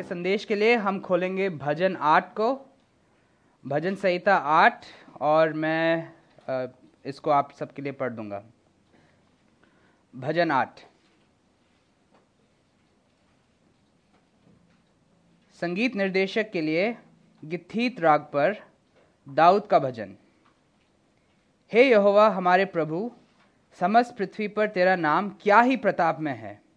के संदेश के लिए हम खोलेंगे भजन आठ को। भजन संहिता आठ, और मैं इसको आप सबके लिए पढ़ दूँगा। भजन आठ। संगीत निर्देशक के लिए गित्थीत राग पर दाऊद का भजन। हे यहोवा हमारे प्रभु, समस्त पृथ्वी पर तेरा नाम क्या ही प्रताप में है?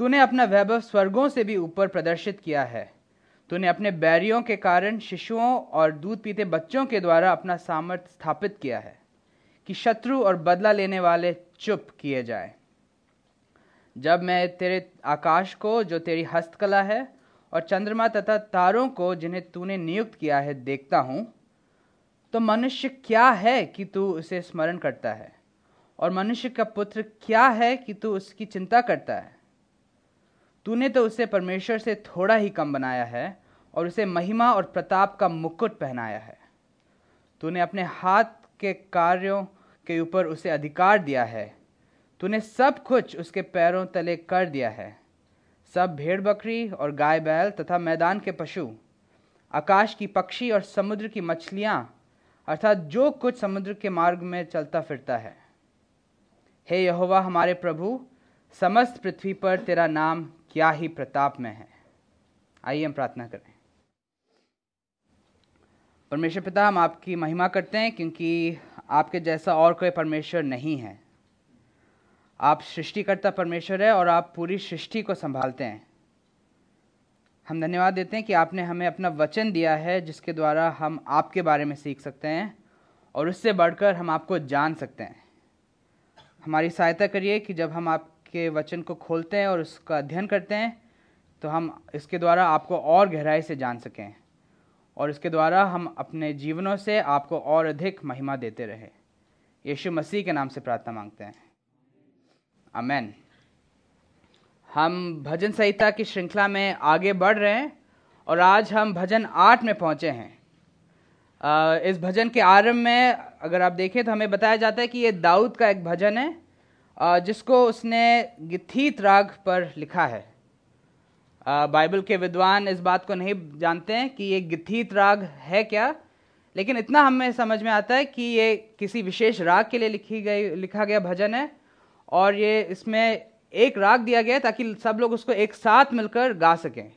तूने अपना वैभव स्वर्गों से भी ऊपर प्रदर्शित किया है। तूने अपने बैरियों के कारण शिशुओं और दूध पीते बच्चों के द्वारा अपना सामर्थ्य स्थापित किया है, कि शत्रु और बदला लेने वाले चुप किए जाए। जब मैं तेरे आकाश को, जो तेरी हस्तकला है, और चंद्रमा तथा तारों को, जिन्हें तूने नियुक्त किया है, देखता हूँ तो मनुष्य क्या है कि तू उसे स्मरण करता है? और मनुष्य का पुत्र क्या है कि तू उसकी चिंता करता है? तूने तो उसे परमेश्वर से थोड़ा ही कम बनाया है और उसे महिमा और प्रताप का मुकुट पहनाया है। तूने अपने हाथ के कार्यों के ऊपर उसे अधिकार दिया है। तूने सब कुछ उसके पैरों तले कर दिया है। सब भेड़ बकरी और गाय बैल तथा मैदान के पशु, आकाश की पक्षी और समुद्र की मछलियाँ, अर्थात जो कुछ समुद्र के मार्ग में चलता फिरता है। हे यहोवा हमारे प्रभु, समस्त पृथ्वी पर तेरा नाम क्या ही प्रताप में है। आइए हम प्रार्थना करें। परमेश्वर पिता, हम आपकी महिमा करते हैं क्योंकि आपके जैसा और कोई परमेश्वर नहीं है। आप सृष्टिकर्ता परमेश्वर है और आप पूरी सृष्टि को संभालते हैं। हम धन्यवाद देते हैं कि आपने हमें अपना वचन दिया है, जिसके द्वारा हम आपके बारे में सीख सकते हैं और उससे बढ़कर हम आपको जान सकते हैं। हमारी सहायता करिए कि जब हम आपके वचन को खोलते हैं और उसका अध्ययन करते हैं तो हम इसके द्वारा आपको और गहराई से जान सकें और इसके द्वारा हम अपने जीवनों से आपको और अधिक महिमा देते रहे। यीशु मसीह के नाम से प्रार्थना मांगते हैं। अमेन हम भजन संहिता की श्रृंखला में आगे बढ़ रहे हैं और आज हम भजन आठ में पहुँचे हैं। इस भजन के आरंभ में अगर आप देखें तो हमें बताया जाता है कि ये दाऊद का एक भजन है। जिसको उसने गिथीत राग पर लिखा है। बाइबल के विद्वान इस बात को नहीं जानते हैं कि ये गिथीत राग है क्या, लेकिन इतना हमें समझ में आता है कि ये किसी विशेष राग के लिए लिखी गई, लिखा गया भजन है, और ये इसमें एक राग दिया गया है ताकि सब लोग उसको एक साथ मिलकर गा सकें।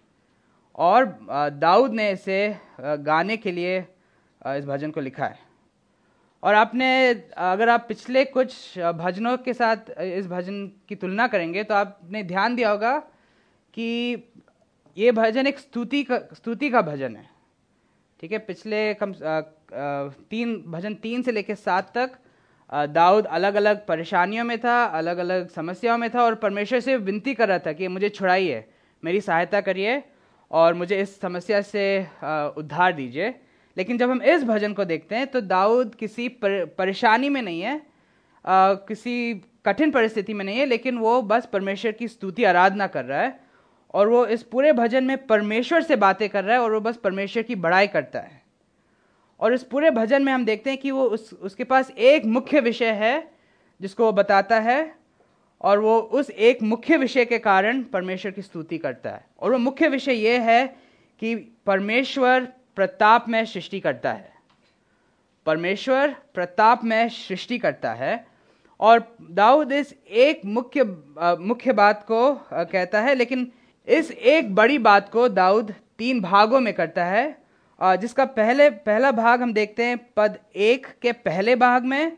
और दाऊद ने इसे गाने के लिए इस भजन को लिखा है। और आपने, अगर आप पिछले कुछ भजनों के साथ इस भजन की तुलना करेंगे तो आपने ध्यान दिया होगा कि ये भजन एक स्तुति का स्तुति का भजन है। ठीक है, पिछले कम तीन, भजन तीन से लेकर सात तक दाऊद अलग अलग परेशानियों में था अलग अलग समस्याओं में था, और परमेश्वर से विनती कर रहा था कि मुझे छुड़ाइए, मेरी सहायता करिए, और मुझे इस समस्या से उद्धार दीजिए। लेकिन जब हम इस भजन को देखते हैं तो दाऊद किसी पर, परेशानी में नहीं है अ, किसी कठिन परिस्थिति में नहीं है लेकिन वो बस परमेश्वर की स्तुति आराधना कर रहा है और वो इस पूरे भजन में परमेश्वर से बातें कर रहा है और वो बस परमेश्वर की बड़ाई करता है। और इस पूरे भजन में हम देखते हैं कि वो उस उसके पास एक मुख्य विषय है जिसको वो बताता है और वो उस एक मुख्य विषय के कारण परमेश्वर की स्तुति करता है। और वो मुख्य विषय ये है कि परमेश्वर प्रताप में सृष्टि करता है। परमेश्वर प्रताप में सृष्टि करता है और दाऊद इस एक मुख्य मुख्य बात को कहता है, लेकिन इस एक बड़ी बात को दाऊद तीन भागों में करता है जिसका पहले, पहला भाग हम देखते हैं पद एक के पहले भाग में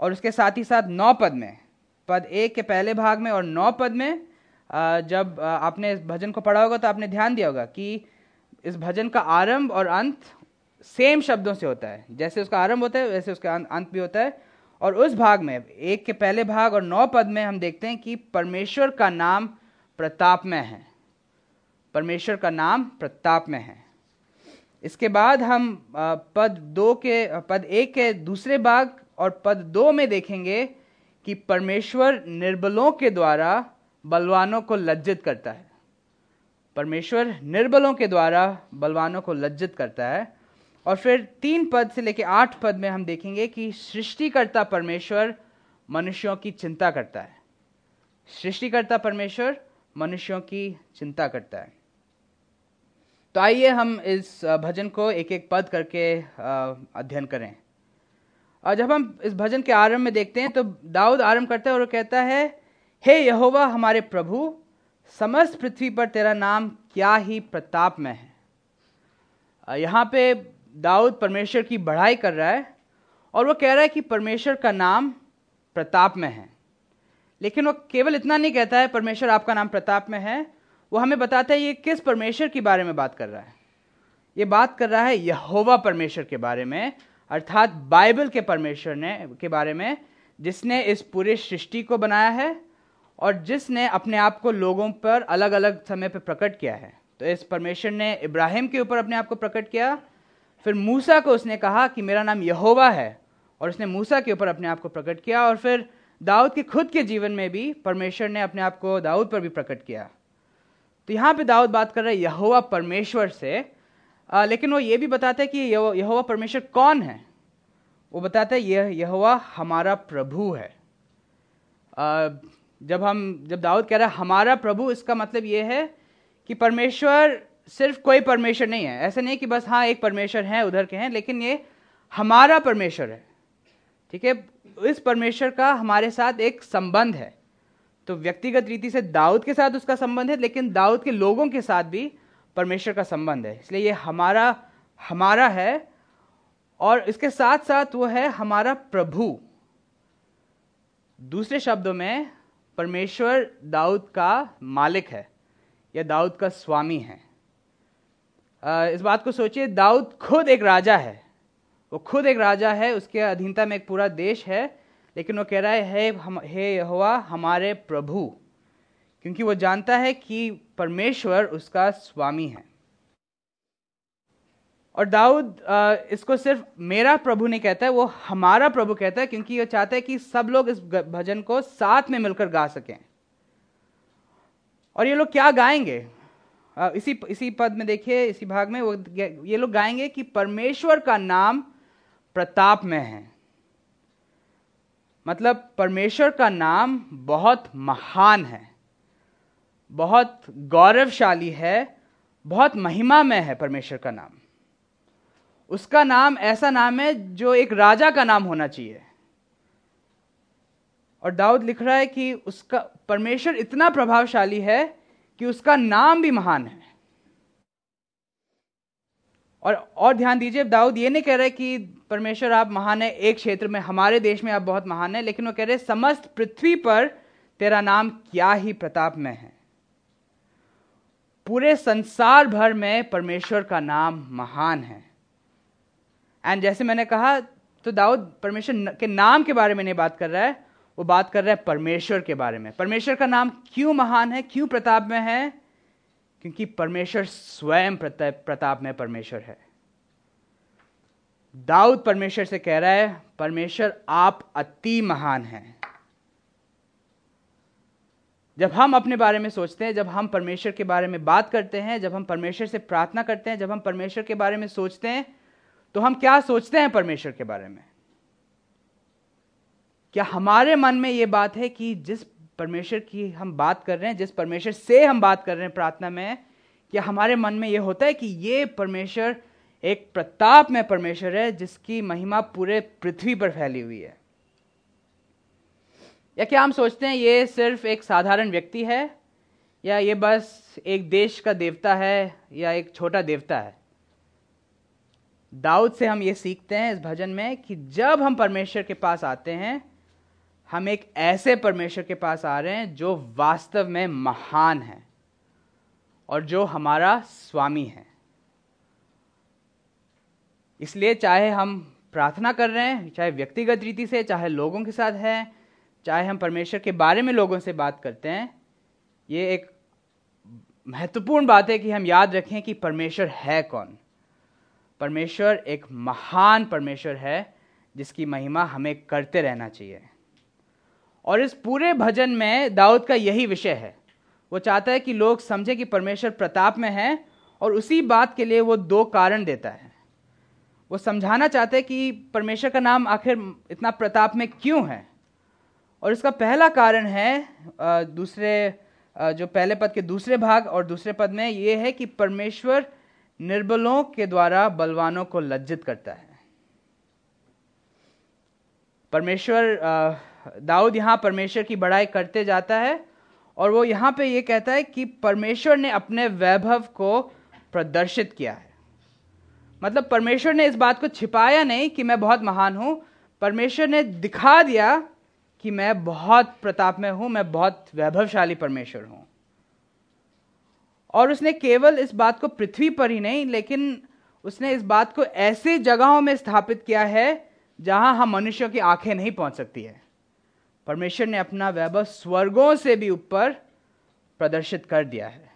और उसके साथ ही साथ नौ पद में। पद एक के पहले भाग में और नौ पद में जब आपने इस भजन को पढ़ा होगा तो आपने ध्यान दिया होगा कि इस भजन का आरंभ और अंत सेम शब्दों से होता है। जैसे उसका आरंभ होता है, वैसे उसका अंत अंत भी होता है। और उस भाग में, एक के पहले भाग और नौ पद में हम देखते हैं कि परमेश्वर का नाम प्रताप में है। परमेश्वर का नाम प्रताप में है। इसके बाद हम पद दो के, पद एक के दूसरे भाग और पद दो में देखेंगे कि परमेश्वर निर्बलों के द्वारा बलवानों को लज्जित करता है। परमेश्वर निर्बलों के द्वारा बलवानों को लज्जित करता है। और फिर तीन पद से लेकर आठ पद में हम देखेंगे कि सृष्टिकर्ता परमेश्वर मनुष्यों की चिंता करता है। सृष्टिकर्ता परमेश्वर मनुष्यों की चिंता करता है। तो आइए हम इस भजन को एक एक पद करके अध्ययन करें। और जब हम इस भजन के आरंभ में देखते हैं तो दाऊद आरंभ करता है और कहता है, हे यहोवा हमारे प्रभु समस्त पृथ्वी पर तेरा नाम क्या ही प्रताप में है? यहाँ पे दाऊद परमेश्वर की बढ़ाई कर रहा है और वो कह रहा है कि परमेश्वर का नाम प्रताप में है। लेकिन वो केवल इतना नहीं कहता है, परमेश्वर आपका नाम प्रताप में है। वो हमें बताता है ये किस परमेश्वर के बारे में बात कर रहा है? ये बात कर रहा है यहोवा परमेश्वर के बारे में, अर्थात बाइबल के परमेश्वर ने, के बारे में, जिसने इस पूरे सृष्टि को बनाया है। और जिसने अपने आप को लोगों पर अलग अलग समय पर प्रकट किया है। तो इस परमेश्वर ने इब्राहिम के ऊपर अपने आप को प्रकट किया। फिर मूसा को उसने कहा कि मेरा नाम यहोवा है और उसने मूसा के ऊपर अपने आप को प्रकट किया और फिर दाऊद के खुद के जीवन में भी परमेश्वर ने अपने आप को दाऊद पर भी प्रकट किया। तो यहाँ पे दाऊद बात कर रहे हैं यहोवा परमेश्वर से आ, लेकिन वो ये भी बताते हैं कि यहोवा परमेश्वर कौन है? वो बताते हैं यह यहोवा हमारा प्रभु है। आ, जब हम, जब दाऊद कह रहा है, हमारा प्रभु, इसका मतलब ये है कि परमेश्वर सिर्फ़ कोई परमेश्वर नहीं है। ऐसा नहीं कि बस हाँ एक परमेश्वर है, उधर के हैं, लेकिन ये हमारा परमेश्वर है। ठीक है? इस परमेश्वर का हमारे साथ एक संबंध है। तो व्यक्तिगत रीति से दाऊद के साथ उसका संबंध है, लेकिन दाऊद के लोगों के साथ भी परमेश्वर का संबंध है। इसलिए ये हमारा हमारा है और इसके साथ साथ वो है हमारा प्रभु। दूसरे शब्दों में परमेश्वर दाऊद का मालिक है, या दाऊद का स्वामी है। इस बात को सोचिए, दाऊद खुद एक राजा है। वो खुद एक राजा है, उसके अधीनता में एक पूरा देश है, लेकिन वो कह रहा है, हे, हम, हे यहोवा, हमारे प्रभु। क्योंकि वो जानता है कि परमेश्वर उसका स्वामी है। और दाऊद इसको सिर्फ़ मेरा प्रभु नहीं कहता है, वो हमारा प्रभु कहता है, क्योंकि वो चाहता है कि सब लोग इस भजन को साथ में मिलकर गा सकें। और ये लोग क्या गाएँगे? इसी इसी पद में देखिए, इसी भाग में वो ये लोग गाएँगे कि परमेश्वर का नाम प्रताप में है। मतलब परमेश्वर का नाम बहुत महान है, बहुत गौरवशाली है, बहुत महिमा में है परमेश्वर का नाम। उसका नाम, ऐसा नाम है जो एक राजा का नाम होना चाहिए। और दाऊद लिख रहा है कि उसका, परमेश्वर इतना प्रभावशाली है कि उसका नाम भी महान है। और और ध्यान दीजिए, दाऊद ये नहीं कह रहे कि परमेश्वर आप महान है, एक क्षेत्र में, हमारे देश में आप बहुत महान है, लेकिन वो कह रहे समस्त पृथ्वी पर तेरा नाम क्या ही प्रताप में है। पूरे संसार भर में परमेश्वर का नाम महान है। एंड जैसे मैंने कहा तो दाऊद परमेश्वर के नाम के बारे में नहीं बात कर रहा है, वो बात कर रहा है परमेश्वर के बारे में। परमेश्वर का नाम क्यों महान है, क्यों प्रताप में है? क्योंकि परमेश्वर स्वयं प्रताप में परमेश्वर है। दाऊद परमेश्वर से कह रहा है, परमेश्वर, आप अति महान हैं। जब हम अपने बारे में सोचते हैं, जब हम परमेश्वर के बारे में बात करते हैं, जब हम परमेश्वर से प्रार्थना करते हैं, जब हम परमेश्वर के बारे में सोचते हैं तो हम क्या सोचते हैं परमेश्वर के बारे में? क्या हमारे मन में यह बात है कि जिस परमेश्वर की हम बात कर रहे हैं, जिस परमेश्वर से हम बात कर रहे हैं प्रार्थना में, क्या हमारे मन में यह होता है कि ये परमेश्वर एक प्रताप में परमेश्वर है जिसकी महिमा पूरे पृथ्वी पर फैली हुई है? या क्या हम सोचते हैं ये सिर्फ़ एक साधारण व्यक्ति है? या ये बस एक देश का देवता है या एक छोटा देवता है? दाऊद से हम ये सीखते हैं इस भजन में कि जब हम परमेश्वर के पास आते हैं, हम एक ऐसे परमेश्वर के पास आ रहे हैं जो वास्तव में महान है और जो हमारा स्वामी है। इसलिए चाहे हम प्रार्थना कर रहे हैं, चाहे व्यक्तिगत रीति से, चाहे लोगों के साथ है, चाहे हम परमेश्वर के बारे में लोगों से बात करते हैं, ये एक महत्वपूर्ण बात है कि हम याद रखें कि परमेश्वर है कौन। परमेश्वर एक महान परमेश्वर है, जिसकी महिमा हमें करते रहना चाहिए। और इस पूरे भजन में दाऊद का यही विषय है। वो चाहता है कि लोग समझें कि परमेश्वर प्रताप में है और उसी बात के लिए वो दो कारण देता है। वो समझाना चाहते हैं कि परमेश्वर का नाम आखिर इतना प्रताप में क्यों है? और इसका पहला कारण है दूसरे जो पहले पद के दूसरे भाग और दूसरे पद में ये है कि परमेश्वर निर्बलों के द्वारा बलवानों को लज्जित करता है। परमेश्वर दाऊद यहाँ परमेश्वर की बड़ाई करते जाता है और वो यहाँ पे ये कहता है कि परमेश्वर ने अपने वैभव को प्रदर्शित किया है। मतलब परमेश्वर ने इस बात को छिपाया नहीं कि मैं बहुत महान हूँ। परमेश्वर ने दिखा दिया कि मैं बहुत प्रताप में हूँ, मैं बहुत वैभवशाली परमेश्वर हूँ। और उसने केवल इस बात को पृथ्वी पर ही नहीं, लेकिन उसने इस बात को ऐसी जगहों में स्थापित किया है जहाँ हम मनुष्यों की आँखें नहीं पहुँच सकती है। परमेश्वर ने अपना वैभव स्वर्गों से भी ऊपर प्रदर्शित कर दिया है।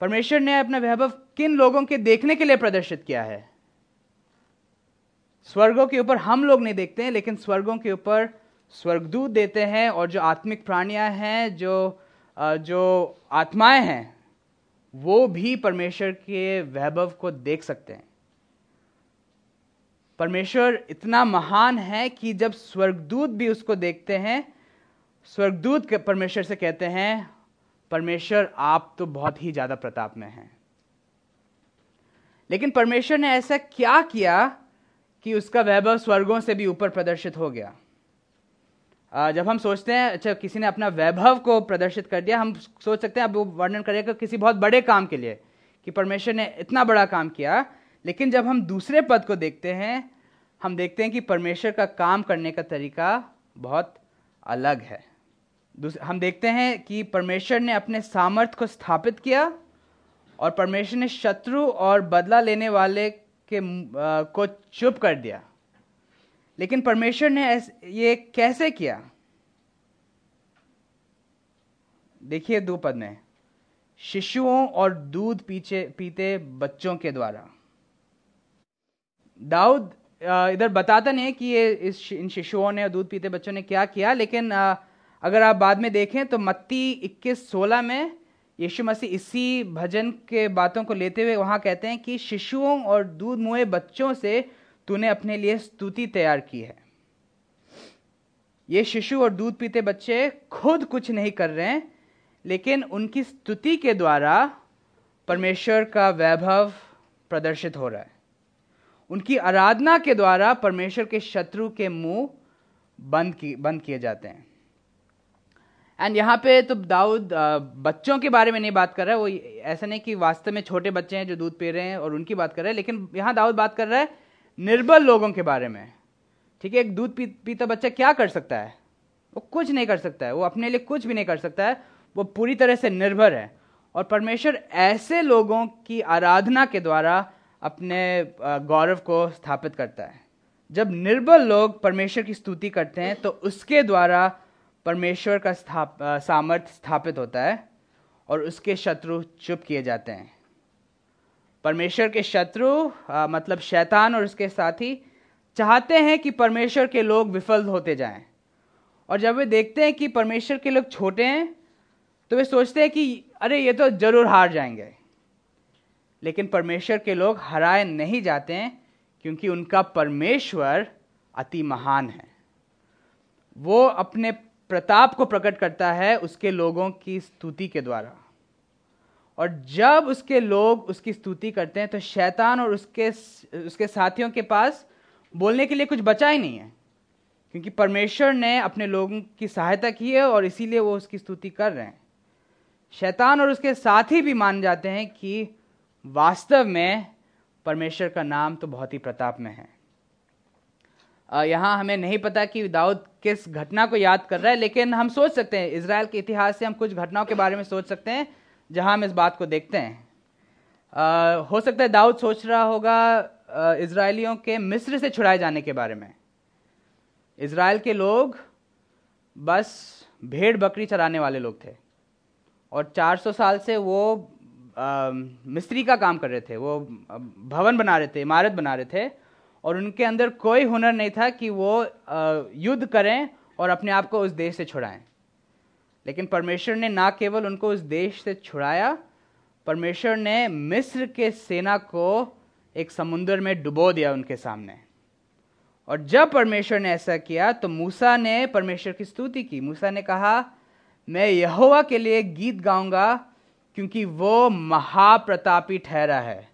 परमेश्वर ने अपना वैभव किन लोगों के देखने के लिए प्रदर्शित किया है? स्वर्गों के ऊपर हम लोग नहीं देखते हैं, लेकिन स्वर्गों के ऊपर स्वर्गदूत देते हैं और जो आत्मिक प्राणियाँ हैं, जो जो आत्माएँ हैं, वो भी परमेश्वर के वैभव को देख सकते हैं। परमेश्वर इतना महान है कि जब स्वर्गदूत भी उसको देखते हैं, स्वर्गदूत परमेश्वर से कहते हैं, परमेश्वर, आप तो बहुत ही ज़्यादा प्रताप में हैं। लेकिन परमेश्वर ने ऐसा क्या किया कि उसका वैभव स्वर्गों से भी ऊपर प्रदर्शित हो गया? जब हम सोचते हैं अच्छा किसी ने अपना वैभव को प्रदर्शित कर दिया, हम सोच सकते हैं, अब वो वर्णन करेगा किसी बहुत बड़े काम के लिए, कि परमेश्वर ने इतना बड़ा काम किया, लेकिन जब हम दूसरे पद को देखते हैं, हम देखते हैं कि परमेश्वर का काम करने का तरीका बहुत अलग है। हम देखते हैं कि परमेश्वर ने अपने सामर्थ्य को स्थापित किया, और परमेश्वर ने शत्रु और बदला लेने वाले के को चुप कर दिया। लेकिन परमेश्वर ने ये कैसे किया? देखिए दो पद में शिशुओं और दूध पीछे, पीते बच्चों के द्वारा। दाऊद इधर बताता नहीं कि ये इस इन शिशुओं ने दूध पीते बच्चों ने क्या किया, लेकिन अगर आप बाद में देखें तो मत्ती 21 16 में यीशु मसीह इसी भजन के बातों को लेते हुए वहाँ कहते हैं कि शिशुओं और दूध मुए बच्चों से तूने अपने लिए स्तुति तैयार की है। ये शिशु और दूध पीते बच्चे खुद कुछ नहीं कर रहे हैं, लेकिन उनकी स्तुति के द्वारा परमेश्वर का वैभव प्रदर्शित हो रहा है। उनकी आराधना के द्वारा परमेश्वर के शत्रु के मुँह बंद की, बंद किए जाते हैं। एंड यहाँ पे तो दाऊद बच्चों के बारे में नहीं बात कर रहा है, वो ऐसा नहीं कि वास्तव में छोटे बच्चे हैं जो दूध पी रहे हैं और उनकी बात कर रहे हैं, लेकिन यहाँ दाऊद बात कर रहा है निर्बल लोगों के बारे में। ठीक है एक दूध पी, पीता बच्चा क्या कर सकता है? वो कुछ नहीं कर सकता है वो अपने लिए कुछ भी नहीं कर सकता है वो पूरी तरह से निर्भर है। और परमेश्वर ऐसे लोगों की आराधना के द्वारा अपने गौरव को स्थापित करता है। जब निर्बल लोग परमेश्वर की स्तुति करते हैं तो उसके द्वारा परमेश्वर का स्थाप सामर्थ्य स्थापित होता है और उसके शत्रु चुप किए जाते हैं। परमेश्वर के शत्रु मतलब शैतान और उसके साथी चाहते हैं कि परमेश्वर के लोग विफल होते जाएँ। और जब वे देखते हैं कि परमेश्वर के लोग छोटे हैं तो वे सोचते हैं कि, अरे, ये तो ज़रूर हार जाएँगे। लेकिन परमेश्वर के लोग हराए नहीं जाते हैं, क्योंकि उनका परमेश्वर अति महान है। वो अपने प्रताप को प्रकट करता है उसके लोगों की स्तुति के द्वारा। और जब उसके लोग उसकी स्तुति करते हैं तो शैतान और उसके उसके साथियों के पास बोलने के लिए कुछ बचा ही नहीं है। क्योंकि परमेश्वर ने अपने लोगों की सहायता की है और इसीलिए वो उसकी स्तुति कर रहे हैं। शैतान और उसके साथी भी मान जाते हैं कि वास्तव में परमेश्वर का नाम तो बहुत ही प्रताप में है। यहाँ हमें नहीं पता कि दाऊद किस घटना को याद कर रहा है, लेकिन हम सोच सकते हैं इसराइल के इतिहास से हम कुछ घटनाओं के बारे में सोच सकते हैं। जहाँ हम इस बात को देखते हैं। आ, हो सकता है दाऊद सोच रहा होगा इसराइलियों के मिस्र से छुड़ाए जाने के बारे में। इसराइल के लोग बस भेड़ बकरी चराने वाले लोग थे और 400 साल से वो मिस्त्री का काम कर रहे थे। वो भवन बना रहे थे इमारत बना रहे थे और उनके अंदर कोई हुनर नहीं था कि वो युद्ध करें और अपने आप को उस देश से छुड़ाएँ। लेकिन परमेश्वर ने ना केवल उनको उस देश से छुड़ाया, परमेश्वर ने मिस्र के सेना को एक समुद्र में डुबो दिया उनके सामने। और जब परमेश्वर ने ऐसा किया तो मूसा ने परमेश्वर की स्तुति की। मूसा ने कहा, मैं यहोवा के लिए गीत गाऊँगा, क्योंकि वो महाप्रतापी ठहरा है।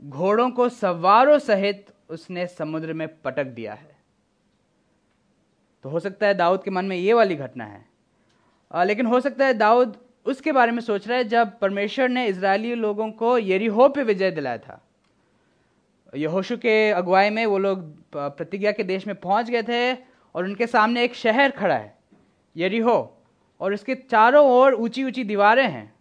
घोड़ों को सवारों सहित उसने समुद्र में पटक दिया है। तो हो सकता है दाऊद के मन में ये वाली घटना है। लेकिन हो सकता है दाऊद उसके बारे में सोच रहा है जब परमेश्वर ने इसराइली लोगों को यरीहो पे विजय दिलाया था। यहोशु के अगुवाई में वो लोग प्रतिज्ञा के देश में पहुँच गए थे और उनके सामने एक शहर खड़ा है, यरीहो, और इसके चारों ओर ऊँची ऊँची दीवारें हैं।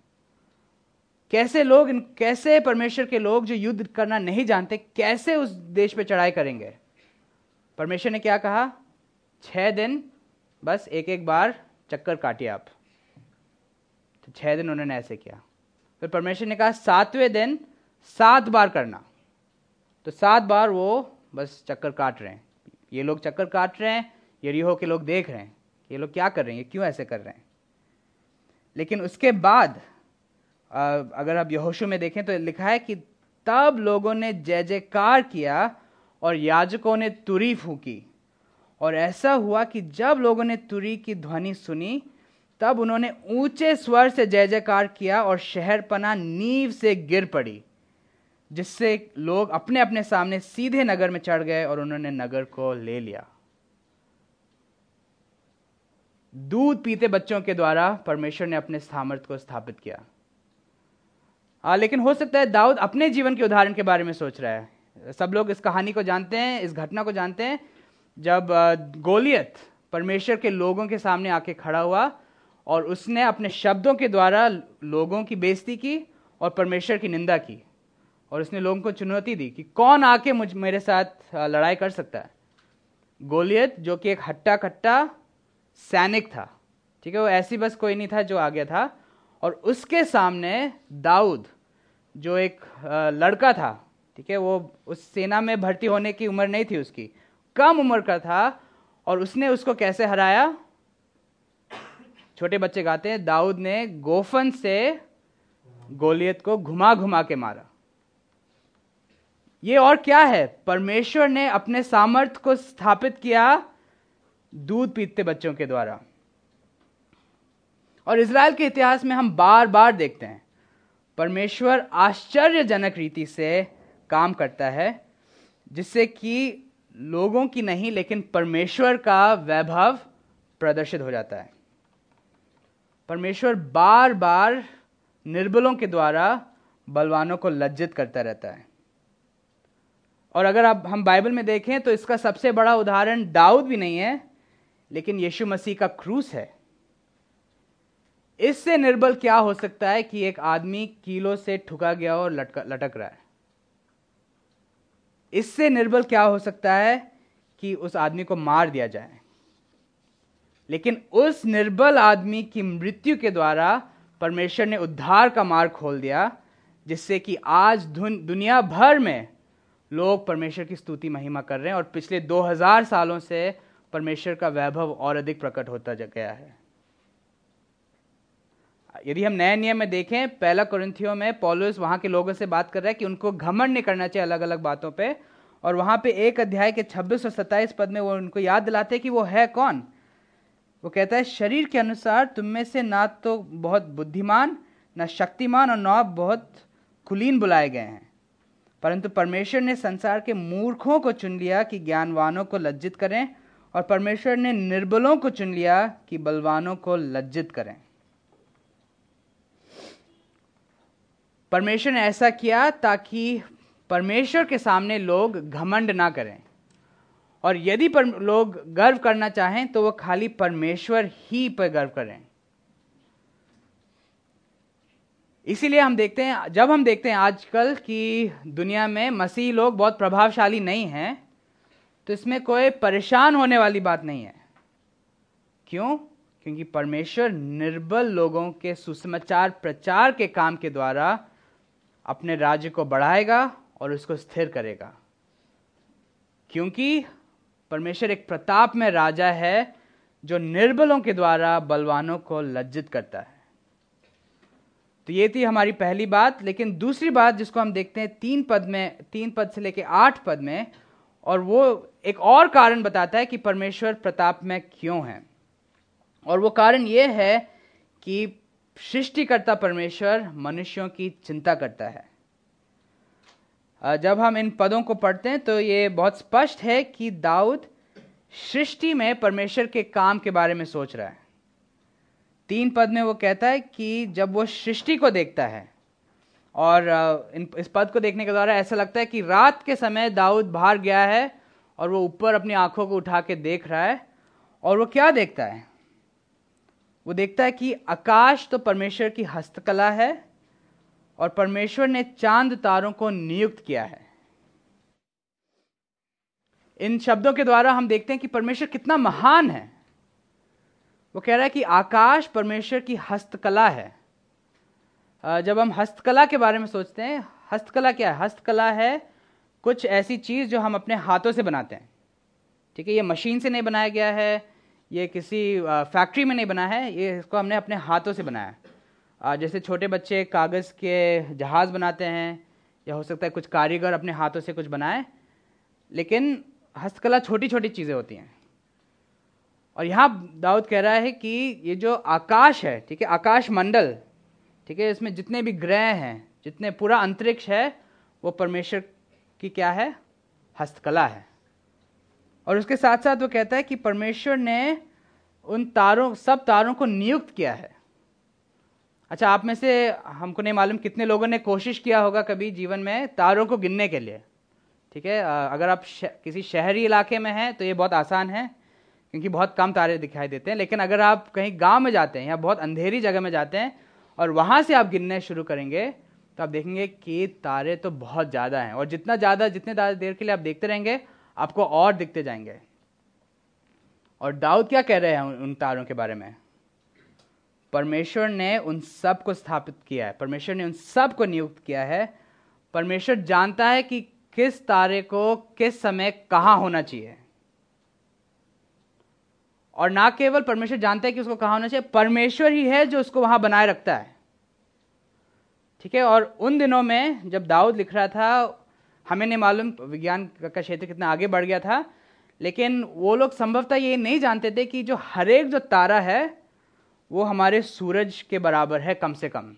कैसे लोग इन, कैसे परमेश्वर के लोग जो युद्ध करना नहीं जानते, कैसे उस देश पे चढ़ाई करेंगे? परमेश्वर ने क्या कहा? छह दिन, बस एक एक बार चक्कर काटिए आप। तो छह दिन उन्होंने ऐसे किया। फिर परमेश्वर ने कहा, सातवें दिन सात बार करना। तो सात बार वो बस चक्कर काट रहे हैं। ये लोग चक्कर काट रहे हैं, यरीहो के लोग देख रहे हैं ये लोग क्या कर रहे हैं, ये क्यों ऐसे कर रहे हैं। लेकिन उसके बाद अगर आप यहोशु में देखें तो लिखा है कि तब लोगों ने जय जयकार किया और याजकों ने तुरी फूकी। और ऐसा हुआ कि जब लोगों ने तुरी की ध्वनि सुनी तब उन्होंने ऊँचे स्वर से जय जयकार किया और शहर पना नींव से गिर पड़ी जिससे लोग अपने अपने सामने सीधे नगर में चढ़ गए और उन्होंने नगर को ले लिया। दूध पीते बच्चों के द्वारा परमेश्वर ने अपने सामर्थ्य को स्थापित किया। आ, लेकिन हो सकता है दाऊद अपने जीवन के उदाहरण के बारे में सोच रहा है। सब लोग इस कहानी को जानते हैं इस घटना को जानते हैं जब गोलियत परमेश्वर के लोगों के सामने आके खड़ा हुआ और उसने अपने शब्दों के द्वारा लोगों की बेइज्जती की और परमेश्वर की निंदा की और उसने लोगों को चुनौती दी कि कौन आके मुझ, मेरे साथ लड़ाई कर सकता है। गोलियत, जो कि एक हट्टा कट्टा सैनिक था, ठीक है, वो ऐसी बस कोई नहीं था जो आ गया था और उसके सामने दाऊद, जो एक लड़का था, ठीक है, वो उस सेना में भर्ती होने की उम्र नहीं थी उसकी कम उम्र का था और उसने उसको कैसे हराया? छोटे बच्चे गाते हैं, दाऊद ने गोफन से गोलियत को घुमा घुमा के मारा। ये और क्या है? परमेश्वर ने अपने सामर्थ्य को स्थापित किया दूध पीते बच्चों के द्वारा। और इसराइल के इतिहास में हम बार बार देखते हैं, परमेश्वर आश्चर्यजनक रीति से काम करता है, जिससे कि लोगों की नहीं, लेकिन परमेश्वर का वैभव प्रदर्शित हो जाता है। परमेश्वर बार बार निर्बलों के द्वारा बलवानों को लज्जित करता रहता है। और अगर आप, हम बाइबल में देखें तो इसका सबसे बड़ा उदाहरण दाऊद भी नहीं है, लेकिन यीशु मसीह का क्रूस है। इससे निर्बल क्या हो सकता है कि एक आदमी कीलो से ठुका गया और लटक लटक रहा है? इससे निर्बल क्या हो सकता है कि उस आदमी को मार दिया जाए? लेकिन उस निर्बल आदमी की मृत्यु के द्वारा परमेश्वर ने उद्धार का मार्ग खोल दिया, जिससे कि आज दुनिया भर में लोग परमेश्वर की स्तुति, महिमा कर रहे हैं और पिछले 2000 सालों से परमेश्वर का वैभव और अधिक प्रकट होता गया है। यदि हम नए नियम में देखें, पहला कुरिन्थियों में पॉलुस वहाँ के लोगों से बात कर रहा है कि उनको घमंड नहीं करना चाहिए अलग अलग बातों पे, और वहाँ पे एक अध्याय के 26 और 27 पद में वो उनको याद दिलाते हैं कि वो है कौन। वो कहता है, शरीर के अनुसार तुम में से ना तो बहुत बुद्धिमान, ना शक्तिमान और ना बहुत कुलीन बुलाए गए हैं। परंतु परमेश्वर ने संसार के मूर्खों को चुन लिया कि ज्ञानवानों को लज्जित करें, और परमेश्वर ने निर्बलों को चुन लिया कि बलवानों को लज्जित करें। परमेश्वर ने ऐसा किया ताकि परमेश्वर के सामने लोग घमंड ना करें। और यदि पर लोग गर्व करना चाहें तो वह खाली परमेश्वर ही पर गर्व करें। इसीलिए हम देखते हैं, जब हम देखते हैं आजकल कि दुनिया में मसीह लोग बहुत प्रभावशाली नहीं हैं तो इसमें कोई परेशान होने वाली बात नहीं है। क्यों? क्योंकि परमेश्वर निर्बल लोगों के सुसमाचार प्रचार के काम के द्वारा अपने राज्य को बढ़ाएगा और उसको स्थिर करेगा। क्योंकि परमेश्वर एक प्रताप में राजा है जो निर्बलों के द्वारा बलवानों को लज्जित करता है। तो ये थी हमारी पहली बात, लेकिन दूसरी बात जिसको हम देखते हैं तीन पद में, तीन पद से लेकर आठ पद में, और वो एक और कारण बताता है कि परमेश्वर प्रताप में क्यों है। और वो कारण ये है कि सृष्टिकर्ता परमेश्वर मनुष्यों की चिंता करता है। जब हम इन पदों को पढ़ते हैं तो ये बहुत स्पष्ट है कि दाऊद सृष्टि में परमेश्वर के काम के बारे में सोच रहा है। तीन पद में वो कहता है कि जब वो सृष्टि को देखता है, और इन, इस पद को देखने के द्वारा ऐसा लगता है कि रात के समय दाऊद बाहर गया है, और वो ऊपर अपनी आँखों को उठा के देख रहा है, और वो क्या देखता है? वो देखता है कि आकाश तो परमेश्वर की हस्तकला है और परमेश्वर ने चाँद तारों को नियुक्त किया है। इन शब्दों के द्वारा हम देखते हैं कि परमेश्वर कितना महान है। वो कह रहा है कि आकाश परमेश्वर की हस्तकला है। जब हम हस्तकला के बारे में सोचते हैं, हस्तकला क्या है? हस्तकला है कुछ ऐसी चीज़ जो हम अपने हाथों से बनाते हैं। ठीक है, ये मशीन से नहीं बनाया गया है ये किसी फैक्ट्री में नहीं बना है, ये इसको हमने अपने हाथों से बनाया है। जैसे छोटे बच्चे कागज़ के जहाज़ बनाते हैं, या हो सकता है कुछ कारीगर अपने हाथों से कुछ बनाए, लेकिन हस्तकला छोटी छोटी चीज़ें होती हैं। और यहाँ दाऊद कह रहा है कि ये जो आकाश है, ठीक है, आकाश मंडल, ठीक है, इसमें जितने भी ग्रह हैं, जितने पूरा अंतरिक्ष है, वो परमेश्वर की क्या है? हस्तकला है। और उसके साथ साथ वो कहता है कि परमेश्वर ने उन तारों सब तारों को नियुक्त किया है। अच्छा आप में से हमको नहीं मालूम कितने लोगों ने कोशिश किया होगा कभी जीवन में तारों को गिनने के लिए। ठीक है? अगर आप श, किसी शहरी इलाके में हैं तो ये बहुत आसान है क्योंकि बहुत कम तारे दिखाई देते हैं। लेकिन अगर आप कहीं गाँव में जाते हैं या बहुत अंधेरी जगह में जाते हैं और वहाँ से आप गिनने शुरू करेंगे तो आप देखेंगे कि तारे तो बहुत ज़्यादा हैं। और जितना ज़्यादा जितने ज़्यादा देर के लिए आप देखते रहेंगे आपको और दिखते जाएँगे। और दाऊद क्या कह रहे हैं उन तारों के बारे में? परमेश्वर ने उन सबको स्थापित किया है। परमेश्वर ने उन सबको नियुक्त किया है। परमेश्वर जानता है कि किस तारे को किस समय कहाँ होना चाहिए। और ना केवल परमेश्वर जानता है कि उसको कहाँ होना चाहिए, परमेश्वर ही है जो उसको वहाँ बनाए रखता है। ठीक है? और उन दिनों में जब दाऊद लिख रहा था हमें नहीं मालूम, विज्ञान का क्षेत्र कितना आगे बढ़ गया था, लेकिन वो लोग संभवतः ये नहीं जानते थे कि जो हर एक जो तारा है, वो हमारे सूरज के बराबर है कम से कम।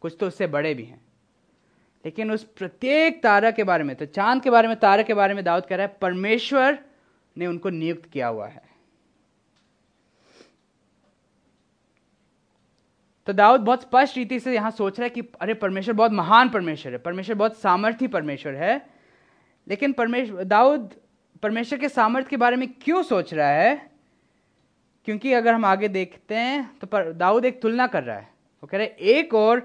कुछ तो उससे बड़े भी हैं। लेकिन उस प्रत्येक तारा के बारे में तो चाँद के बारे में, तारा के बारे में दावत कह रहा है, परमेश्वर ने उनको नियुक्त किया हुआ है। तो दाऊद बहुत स्पष्ट रीति से यहाँ सोच रहा है कि अरे परमेश्वर बहुत महान परमेश्वर है परमेश्वर बहुत सामर्थ्य परमेश्वर है। लेकिन परमेश्वर दाऊद परमेश्वर के सामर्थ्य के बारे में क्यों सोच रहा है? क्योंकि अगर हम आगे देखते हैं तो दाऊद एक तुलना कर रहा है। वो कह रहे हैं, एक और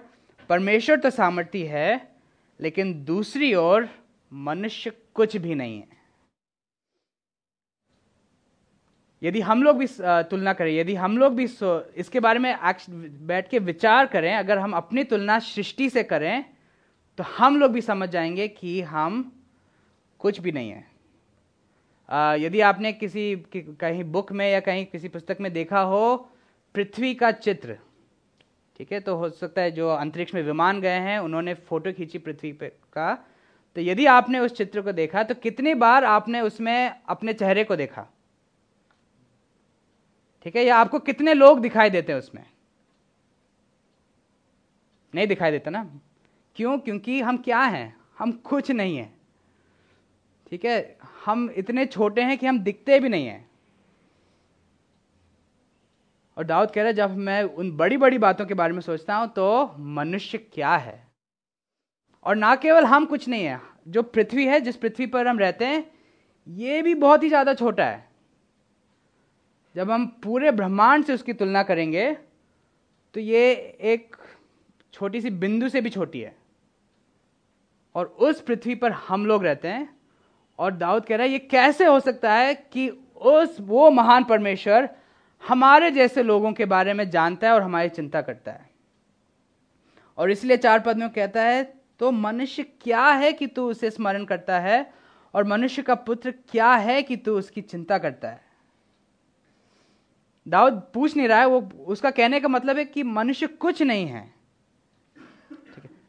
परमेश्वर तो सामर्थ्य है लेकिन दूसरी ओर मनुष्य कुछ भी नहीं है। यदि हम लोग भी तुलना करें, यदि हम लोग भी इसके बारे में बैठ के विचार करें, अगर हम अपनी तुलना सृष्टि से करें तो हम लोग भी समझ जाएँगे कि हम कुछ भी नहीं है। यदि आपने किसी कहीं बुक में या कहीं किसी पुस्तक में देखा हो, पृथ्वी का चित्र, ठीक है तो हो सकता है जो अंतरिक्ष में विमान गए हैं, उन्होंने फ़ोटो खींची पृथ्वी पे का तो यदि आपने उस चित्र को देखा तो कितनी बार आपने उसमें अपने चेहरे को देखा? ठीक है, या आपको कितने लोग दिखाई देते हैं उसमें? नहीं दिखाई देता ना? क्यों? क्योंकि हम क्या हैं? हम कुछ नहीं हैं। ठीक है, हम इतने छोटे हैं कि हम दिखते भी नहीं हैं। और दाऊद कह रहा है, जब मैं उन बड़ी बड़ी बातों के बारे में सोचता हूँ तो मनुष्य क्या है? और ना केवल हम कुछ नहीं है, जो पृथ्वी है, जिस पृथ्वी पर हम रहते हैं, ये भी बहुत ही ज़्यादा छोटा है। जब हम पूरे ब्रह्मांड से उसकी तुलना करेंगे तो ये एक छोटी सी बिंदु से भी छोटी है। और उस पृथ्वी पर हम लोग रहते हैं, और दाऊद कह रहा है, ये कैसे हो सकता है कि उस वो महान परमेश्वर हमारे जैसे लोगों के बारे में जानता है और हमारी चिंता करता है? और इसलिए चार पद में कहता है तो मनुष्य क्या है कि तू उसे स्मरण करता है? और मनुष्य का पुत्र क्या है कि तू उसकी चिंता करता है? दाऊद पूछ नहीं रहा है, वो उसका कहने का मतलब है कि मनुष्य कुछ नहीं है।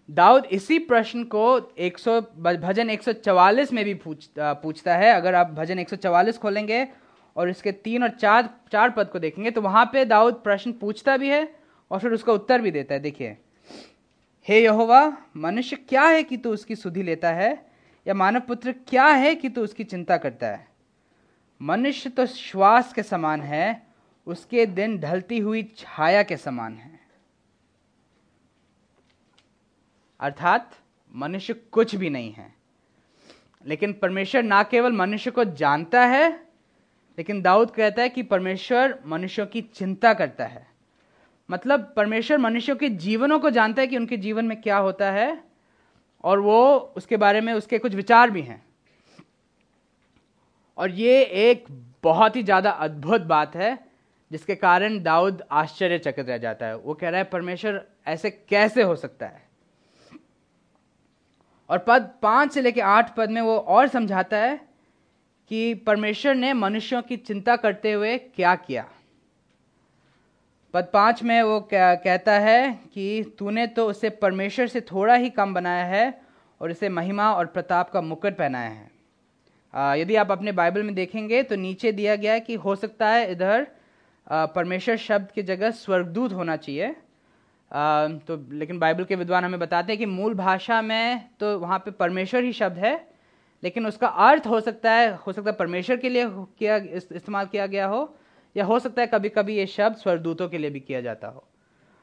दाऊद इसी प्रश्न को 100 भजन 144 में भी पूछ पूछता है। अगर आप भजन 144 खोलेंगे और इसके तीन और चार चार पद को देखेंगे तो वहाँ पे दाऊद प्रश्न पूछता भी है और फिर उसका उत्तर भी देता है। देखिए, हे यहोवा, मनुष्य क्या है कि तू उसकी सुधि लेता है? या मानव पुत्र क्या है कि तू उसकी चिंता करता है? मनुष्य तो श्वास के समान है उसके दिन ढलती हुई छाया के समान है। अर्थात, मनुष्य कुछ भी नहीं है। लेकिन परमेश्वर ना केवल मनुष्य को जानता है, लेकिन दाऊद कहता है कि परमेश्वर मनुष्यों की चिंता करता है। मतलब परमेश्वर मनुष्यों के जीवनों को जानता है कि उनके जीवन में क्या होता है, और वो उसके बारे में उसके कुछ विचार भी हैं। और ये एक बहुत ही ज़्यादा अद्भुत बात है जिसके कारण दाऊद आश्चर्यचकित रह जाता है। वो कह रहा है, परमेश्वर, ऐसे कैसे हो सकता है? और पद पाँच से लेकर आठ पद में वो और समझाता है कि परमेश्वर ने मनुष्यों की चिंता करते हुए क्या किया। पद पाँच में वो कहता है कि, तूने तो उसे परमेश्वर से थोड़ा ही कम बनाया है और इसे महिमा और प्रताप का मुकुट पहनाया है। यदि आप अपने बाइबल में देखेंगे तो नीचे दिया गया है कि हो सकता है इधर परमेश्वर शब्द की जगह स्वर्गदूत होना चाहिए। तो लेकिन बाइबल के विद्वान हमें बताते हैं कि मूल भाषा में तो वहाँ पे परमेश्वर ही शब्द है लेकिन उसका अर्थ हो सकता है हो सकता है परमेश्वर के लिए किया इस्तेमाल किया गया हो या हो सकता है कभी कभी ये शब्द स्वरदूतों के लिए भी किया जाता हो।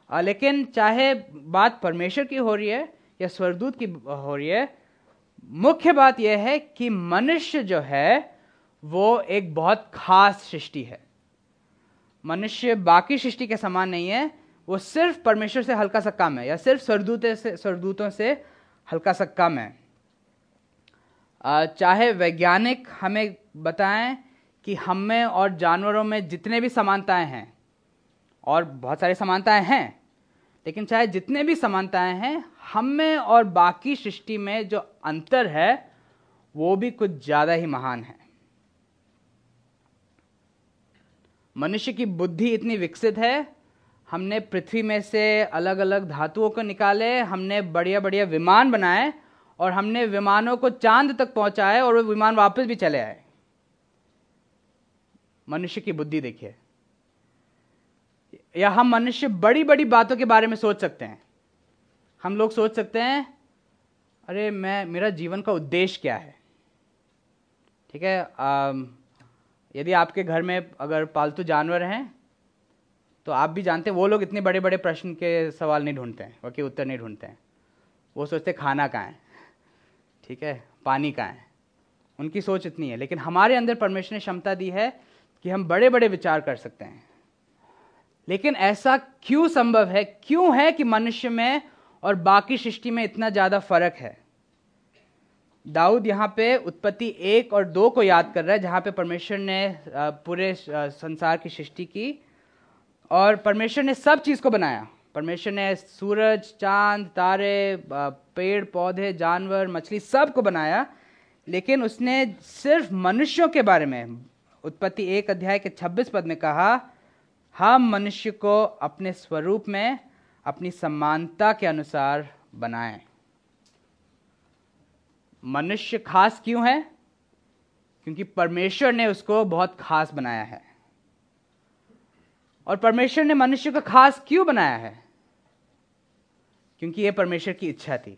आ, लेकिन चाहे बात परमेश्वर की हो रही है या स्वरदूत की हो रही है मुख्य बात यह है कि मनुष्य जो है वो एक बहुत खास सृष्टि है। मनुष्य बाकी सृष्टि के समान नहीं है, वो सिर्फ़ परमेश्वर से हल्का सा कम है, या सिर्फ़ सरदूत से सरदूतों से हल्का सा कम है। चाहे वैज्ञानिक हमें बताएँ कि हम में और जानवरों में जितने भी समानताएँ हैं, और बहुत सारी समानताएँ हैं, लेकिन चाहे जितने भी समानताएँ हैं, हम में और बाकी सृष्टि में जो अंतर है, वो भी कुछ ज़्यादा ही महान है। मनुष्य की बुद्धि इतनी विकसित है, हमने पृथ्वी में से अलग अलग धातुओं को निकाले, हमने बढ़िया बढ़िया विमान बनाए, और हमने विमानों को चाँद तक पहुँचाए, और वो विमान वापस भी चले आए। मनुष्य की बुद्धि देखिए। या हम मनुष्य बड़ी बड़ी बातों के बारे में सोच सकते हैं। हम लोग सोच सकते हैं, अरे मैं, मेरा जीवन का उद्देश्य क्या है? ठीक है यदि आपके घर में अगर पालतू जानवर हैं तो आप भी जानते हैं, वो लोग इतने बड़े बड़े प्रश्न के सवाल नहीं ढूंढते हैं वो उत्तर नहीं ढूंढते हैं। वो सोचते खाना कहाँ है? ठीक है, पानी कहाँ है? उनकी सोच इतनी है। लेकिन हमारे अंदर परमेश्वर ने क्षमता दी है कि हम बड़े बड़े विचार कर सकते हैं। लेकिन ऐसा क्यों संभव है? क्यों है कि मनुष्य में और बाकी सृष्टि में इतना ज़्यादा फ़र्क है? दाऊद यहाँ पे उत्पत्ति एक और दो को याद कर रहा है, जहाँ पे परमेश्वर ने पूरे संसार की सृष्टि की और परमेश्वर ने सब चीज़ को बनाया। परमेश्वर ने सूरज, चाँद, तारे पेड़, पौधे, जानवर, मछली सबको बनाया, लेकिन उसने सिर्फ़ मनुष्यों के बारे में, उत्पत्ति एक अध्याय के 26 पद में कहा, हम मनुष्य को अपने स्वरूप में अपनी समानता के अनुसार बनाएँ। मनुष्य खास क्यों है? क्योंकि परमेश्वर ने उसको बहुत खास बनाया है। और परमेश्वर ने मनुष्य को खास क्यों बनाया है? क्योंकि यह परमेश्वर की इच्छा थी।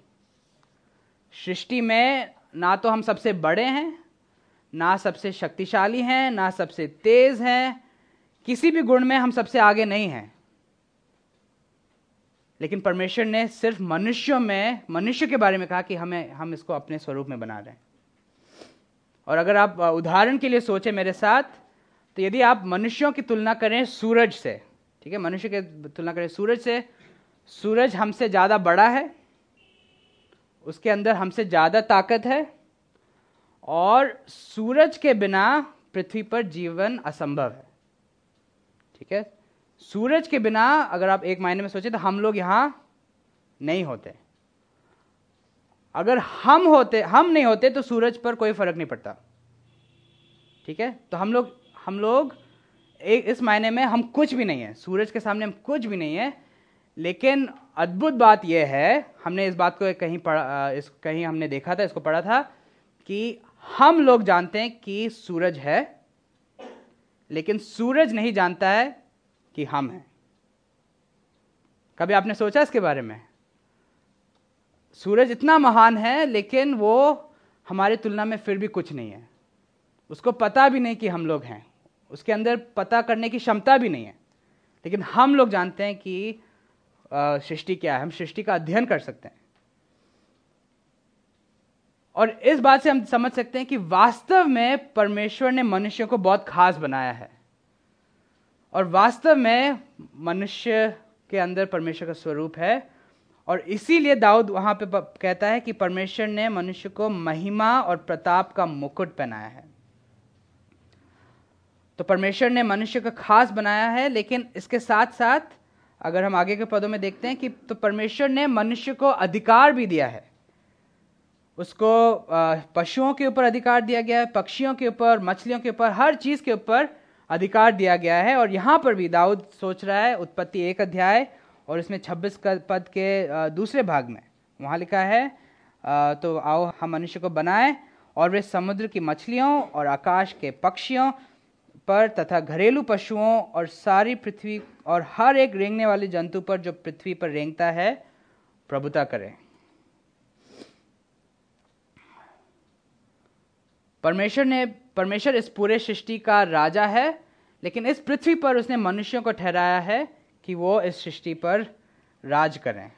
सृष्टि में ना तो हम सबसे बड़े हैं, ना सबसे शक्तिशाली हैं, ना सबसे तेज हैं, किसी भी गुण में हम सबसे आगे नहीं हैं। लेकिन परमेश्वर ने सिर्फ़ मनुष्यों में, मनुष्य के बारे में कहा कि हमें, हम इसको अपने स्वरूप में बना रहे हैं और अगर आप उदाहरण के लिए सोचें मेरे साथ तो यदि आप मनुष्यों की तुलना करें सूरज से, ठीक है, मनुष्य की तुलना करें सूरज से, सूरज हमसे ज़्यादा बड़ा है, उसके अंदर हमसे ज़्यादा ताकत है, और सूरज के बिना पृथ्वी पर जीवन असंभव है, ठीक है? सूरज के बिना अगर आप एक महीने में सोचे तो हम लोग यहाँ नहीं होते। अगर हम होते, हम नहीं होते तो सूरज पर कोई फ़र्क नहीं पड़ता। ठीक है? तो हम लोग हम लोग एक इस मायने में हम कुछ भी नहीं है। सूरज के सामने हम कुछ भी नहीं है। लेकिन अद्भुत बात यह है, हमने इस बात को कहीं पढ़ा इस, कहीं हमने देखा था, इसको पढ़ा था कि हम लोग जानते हैं कि सूरज है, लेकिन सूरज नहीं जानता है कि हम हैं। कभी आपने सोचा इसके बारे में? सूरज इतना महान है, लेकिन वो हमारी तुलना में फिर भी कुछ नहीं है। उसको पता भी नहीं कि हम लोग हैं। उसके अंदर पता करने की क्षमता भी नहीं है। लेकिन हम लोग जानते हैं कि सृष्टि क्या है। हम सृष्टि का अध्ययन कर सकते हैं। और इस बात से हम समझ सकते हैं कि वास्तव में परमेश्वर ने मनुष्य को बहुत खास बनाया है। और वास्तव में मनुष्य के अंदर परमेश्वर का स्वरूप है। और इसीलिए दाऊद वहाँ पे कहता है कि परमेश्वर ने मनुष्य को महिमा और प्रताप का मुकुट पहनाया है। तो परमेश्वर ने मनुष्य को खास बनाया है, लेकिन इसके साथ साथ अगर हम आगे के पदों में देखते हैं कि तो परमेश्वर ने मनुष्य को अधिकार भी दिया है। उसको पशुओं के ऊपर अधिकार दिया गया है, पक्षियों के ऊपर, मछलियों के ऊपर, हर चीज़ के ऊपर अधिकार दिया गया है और यहाँ पर भी दाऊद सोच रहा है, उत्पत्ति एक अध्याय और इसमें 26 पद के दूसरे भाग में। वहाँ लिखा है तो आओ हम मनुष्य को बनाए और वे समुद्र की मछलियों और आकाश के पक्षियों पर तथा घरेलू पशुओं और सारी पृथ्वी और हर एक रेंगने वाले जंतु पर जो पृथ्वी पर रेंगता है, प्रभुता करें। परमेश्वर ने परमेश्वर इस पूरे सृष्टि का राजा है, लेकिन इस पृथ्वी पर उसने मनुष्यों को ठहराया है कि वो इस सृष्टि पर राज करें।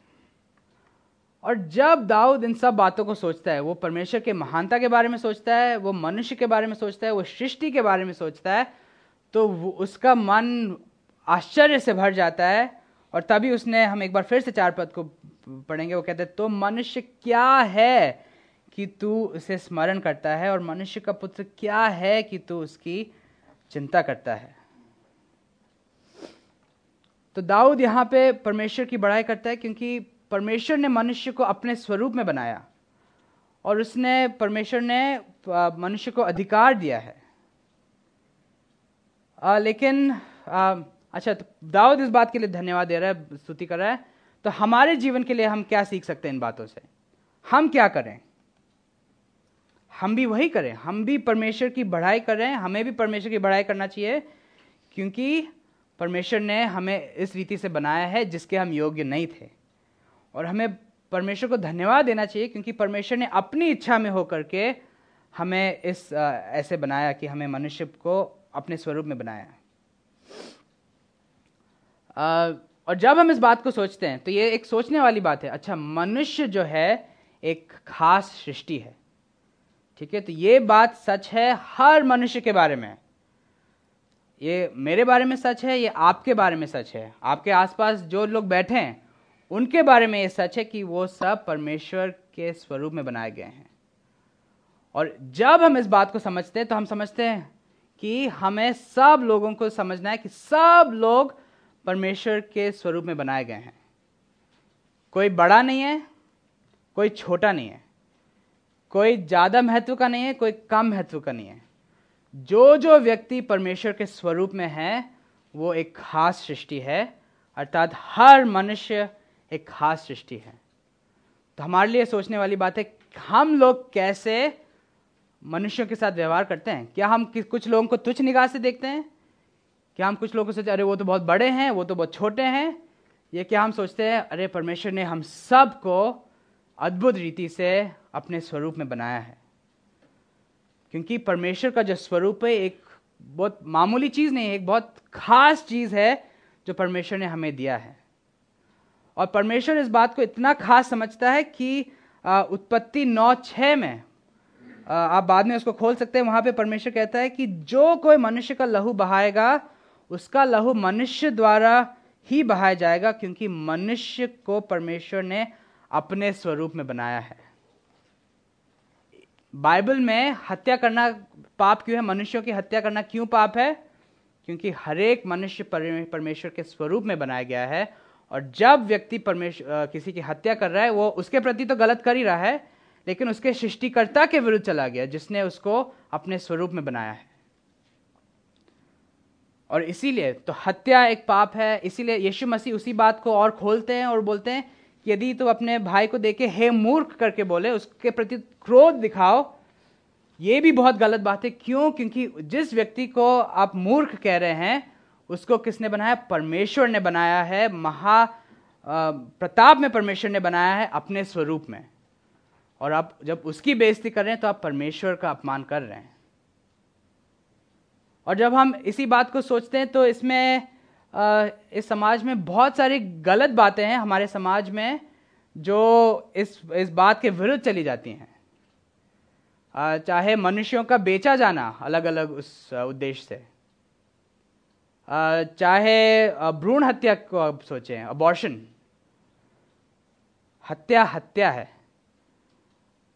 और जब दाऊद इन सब बातों को सोचता है, वो परमेश्वर के महानता के बारे में सोचता है, वो मनुष्य के बारे में सोचता है, वो सृष्टि के बारे में सोचता है तो उसका मन आश्चर्य से भर जाता है, और तभी उसने, हम एक बार फिर से चार पद को पढ़ेंगे, वो कहते हैं तो मनुष्य क्या है कि तू उसे स्मरण करता है और मनुष्य का पुत्र क्या है कि तू उसकी चिंता करता है? तो दाऊद यहाँ पे परमेश्वर की बड़ाई करता है क्योंकि परमेश्वर ने मनुष्य को अपने स्वरूप में बनाया और उसने परमेश्वर ने मनुष्य को अधिकार दिया है। आ, लेकिन आ, अच्छा तो दाऊद इस बात के लिए धन्यवाद दे रहा है स्तुति कर रहा है। तो हमारे जीवन के लिए हम क्या सीख सकते हैं इन बातों से? हम क्या करें? हम भी वही करें हम भी परमेश्वर की बढ़ाई कर रहे हैं हमें भी परमेश्वर की बढ़ाई करना चाहिए क्योंकि परमेश्वर ने हमें इस रीति से बनाया है जिसके हम योग्य नहीं थे। और हमें परमेश्वर को धन्यवाद देना चाहिए क्योंकि परमेश्वर ने अपनी इच्छा में होकर के हमें इस आ, ऐसे बनाया कि हमें मनुष्य को अपने स्वरूप में बनाया। आ, और जब हम इस बात को सोचते हैं तो ये एक सोचने वाली बात है अच्छा मनुष्य जो है एक खास सृष्टि है। ठीक है? तो ये बात सच है हर मनुष्य के बारे में। ये मेरे बारे में सच है, ये आपके बारे में सच है। आपके आसपास जो लोग बैठे हैं, उनके बारे में ये सच है कि वो सब परमेश्वर के स्वरूप में बनाए गए हैं। और जब हम इस बात को समझते हैं तो हम समझते हैं कि हमें सब लोगों को समझना है कि सब लोग परमेश्वर के स्वरूप में बनाए गए हैं। कोई बड़ा नहीं है, कोई छोटा नहीं है। कोई ज़्यादा महत्व का नहीं है, कोई कम महत्व का नहीं है। जो जो व्यक्ति परमेश्वर के स्वरूप में है, वो एक खास सृष्टि है, अर्थात हर मनुष्य एक खास सृष्टि है। तो हमारे लिए सोचने वाली बात है, हम लोग कैसे मनुष्यों के साथ व्यवहार करते हैं? क्या हम कुछ लोगों को तुच्छ निगाह से देखते हैं? क्या हम कुछ लोगों को सोचते अरे, वो तो बहुत बड़े हैं, वो तो बहुत छोटे हैं। ये क्या हम सोचते हैं, अरे, परमेश्वर ने हम सबको अद्भुत रीति से अपने स्वरूप में बनाया है। क्योंकि परमेश्वर का जो स्वरूप है, एक बहुत मामूली चीज़ नहीं है एक बहुत खास चीज़ है जो परमेश्वर ने हमें दिया है। और परमेश्वर इस बात को इतना खास समझता है कि उत्पत्ति नौ छ में आप बाद में उसको खोल सकते हैं। वहाँ पे परमेश्वर कहता है कि जो कोई मनुष्य का लहू बहाएगा, उसका लहू मनुष्य द्वारा ही बहाया जाएगा, क्योंकि मनुष्य को परमेश्वर ने अपने स्वरूप में बनाया है। बाइबल में हत्या करना पाप क्यों है? मनुष्यों की हत्या करना क्यों पाप है? क्योंकि हरेक मनुष्य परमेश्वर के स्वरूप में बनाया गया है और जब व्यक्ति परमेश्वर किसी की हत्या कर रहा है, वो उसके प्रति तो गलत कर ही रहा है, लेकिन उसके सृष्टिकर्ता के विरुद्ध चला गया, जिसने उसको अपने स्वरूप में बनाया है। और इसीलिए तो हत्या एक पाप है, इसीलिए यीशु मसीह उसी बात को और खोलते हैं और बोलते हैं यदि तुम अपने भाई को देखे हे मूर्ख करके बोले, उसके प्रति क्रोध दिखाओ, ये भी बहुत गलत बात है। क्यों? क्योंकि जिस व्यक्ति को आप मूर्ख कह रहे हैं, उसको किसने बनाया? परमेश्वर ने बनाया है। महा प्रताप में परमेश्वर ने बनाया है अपने स्वरूप में। और आप जब उसकी बेइज्जती कर रहे हैं तो आप परमेश्वर का अपमान कर रहे हैं। और जब हम इसी बात को सोचते हैं तो इसमें इस समाज में बहुत सारी गलत बातें हैं हमारे समाज में जो इस इस बात के विरुद्ध चली जाती हैं। चाहे मनुष्यों का बेचा जाना अलग अलग उस उद्देश्य से। चाहे भ्रूण हत्या को आप सोचें अबॉर्शन हत्या हत्या है।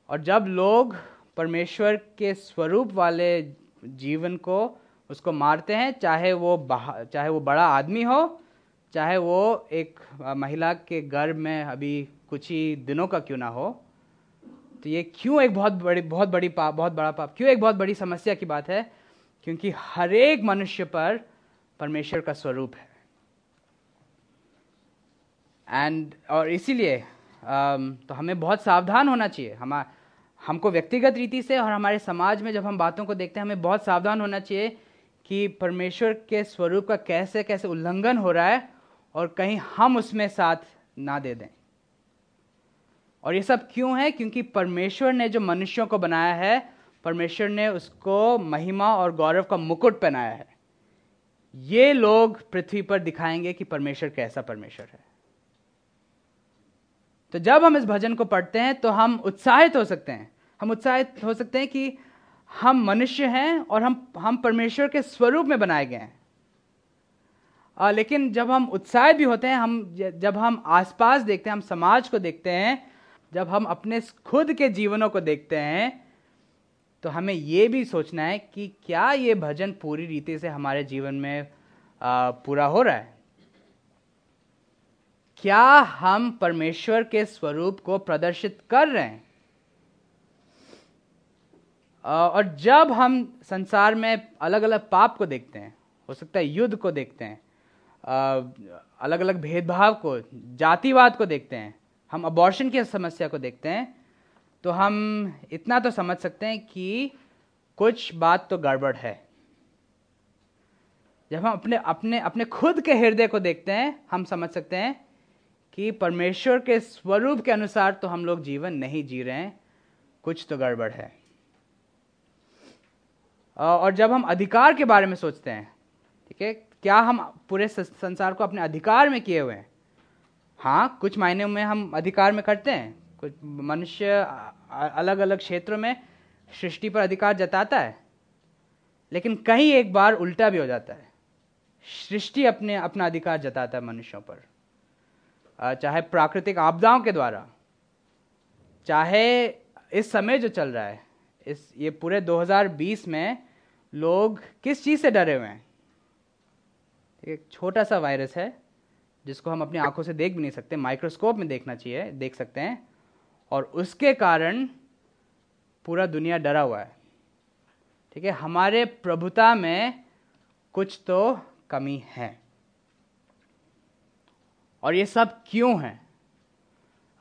और जब लोग परमेश्वर के स्वरूप वाले जीवन को उसको मारते हैं, चाहे वो चाहे वो बड़ा आदमी हो, चाहे वो एक महिला के गर्भ में अभी कुछ ही दिनों का क्यों ना हो। तो ये क्यों एक बहुत बड़ी बहुत बड़ी पाप बहुत बड़ा पाप, क्यों एक बहुत बड़ी समस्या की बात है? क्योंकि हर एक मनुष्य पर परमेश्वर का स्वरूप है। एंड और इसीलिए तो हमें बहुत सावधान होना चाहिए। हम, हमको व्यक्तिगत रीति से और हमारे समाज में जब हम बातों को देखते हैं, हमें बहुत सावधान होना चाहिए कि परमेश्वर के स्वरूप का कैसे कैसे उल्लंघन हो रहा है और कहीं हम उसमें साथ ना दे दें। और ये सब क्यों है? क्योंकि परमेश्वर ने जो मनुष्यों को बनाया है, परमेश्वर ने उसको महिमा और गौरव का मुकुट पहनाया है। ये लोग पृथ्वी पर दिखाएँगे कि परमेश्वर कैसा परमेश्वर है। तो जब हम इस भजन को पढ़ते हैं तो हम उत्साहित हो सकते हैं। हम उत्साहित हो सकते हैं कि हम मनुष्य हैं और हम हम परमेश्वर के स्वरूप में बनाए गए हैं। आ, लेकिन जब हम उत्साहित भी होते हैं हम जब हम आसपास देखते हैं हम समाज को देखते हैं जब हम अपने खुद के जीवनों को देखते हैं तो हमें ये भी सोचना है कि क्या ये भजन पूरी रीति से हमारे जीवन में आ, पूरा हो रहा है? क्या हम परमेश्वर के स्वरूप को प्रदर्शित कर रहे हैं? और जब हम संसार में अलग अलग पाप को देखते हैं, हो सकता है युद्ध को देखते हैं अलग अलग भेदभाव को, जातिवाद को देखते हैं, हम अबॉर्शन की समस्या को देखते हैं तो हम इतना तो समझ सकते हैं कि कुछ बात तो गड़बड़ है। जब हम अपने अपने अपने खुद के हृदय को देखते हैं, हम समझ सकते हैं कि परमेश्वर के स्वरूप के अनुसार तो हम लोग जीवन नहीं जी रहे हैं, कुछ तो गड़बड़ है। और जब हम अधिकार के बारे में सोचते हैं, ठीक है, क्या हम पूरे संसार को अपने अधिकार में किए हुए हैं? हाँ कुछ मायने में हम अधिकार में करते हैं। कुछ मनुष्य अलग अलग क्षेत्रों में सृष्टि पर अधिकार जताता है। लेकिन कहीं एक बार उल्टा भी हो जाता है। सृष्टि अपने, अपना अधिकार जताता है मनुष्यों पर। चाहे प्राकृतिक आपदाओं के द्वारा, चाहे इस समय जो चल रहा है इस, ये पूरे 2020 में लोग किस चीज़ से डरे हुए हैं, एक छोटा सा वायरस है, जिसको हम अपनी आँखों से देख भी नहीं सकते, माइक्रोस्कोप में देखना चाहिए, देख सकते हैं, और उसके कारण पूरा दुनिया डरा हुआ है। ठीक है, हमारे प्रभुता में कुछ तो कमी है। और ये सब क्यों है?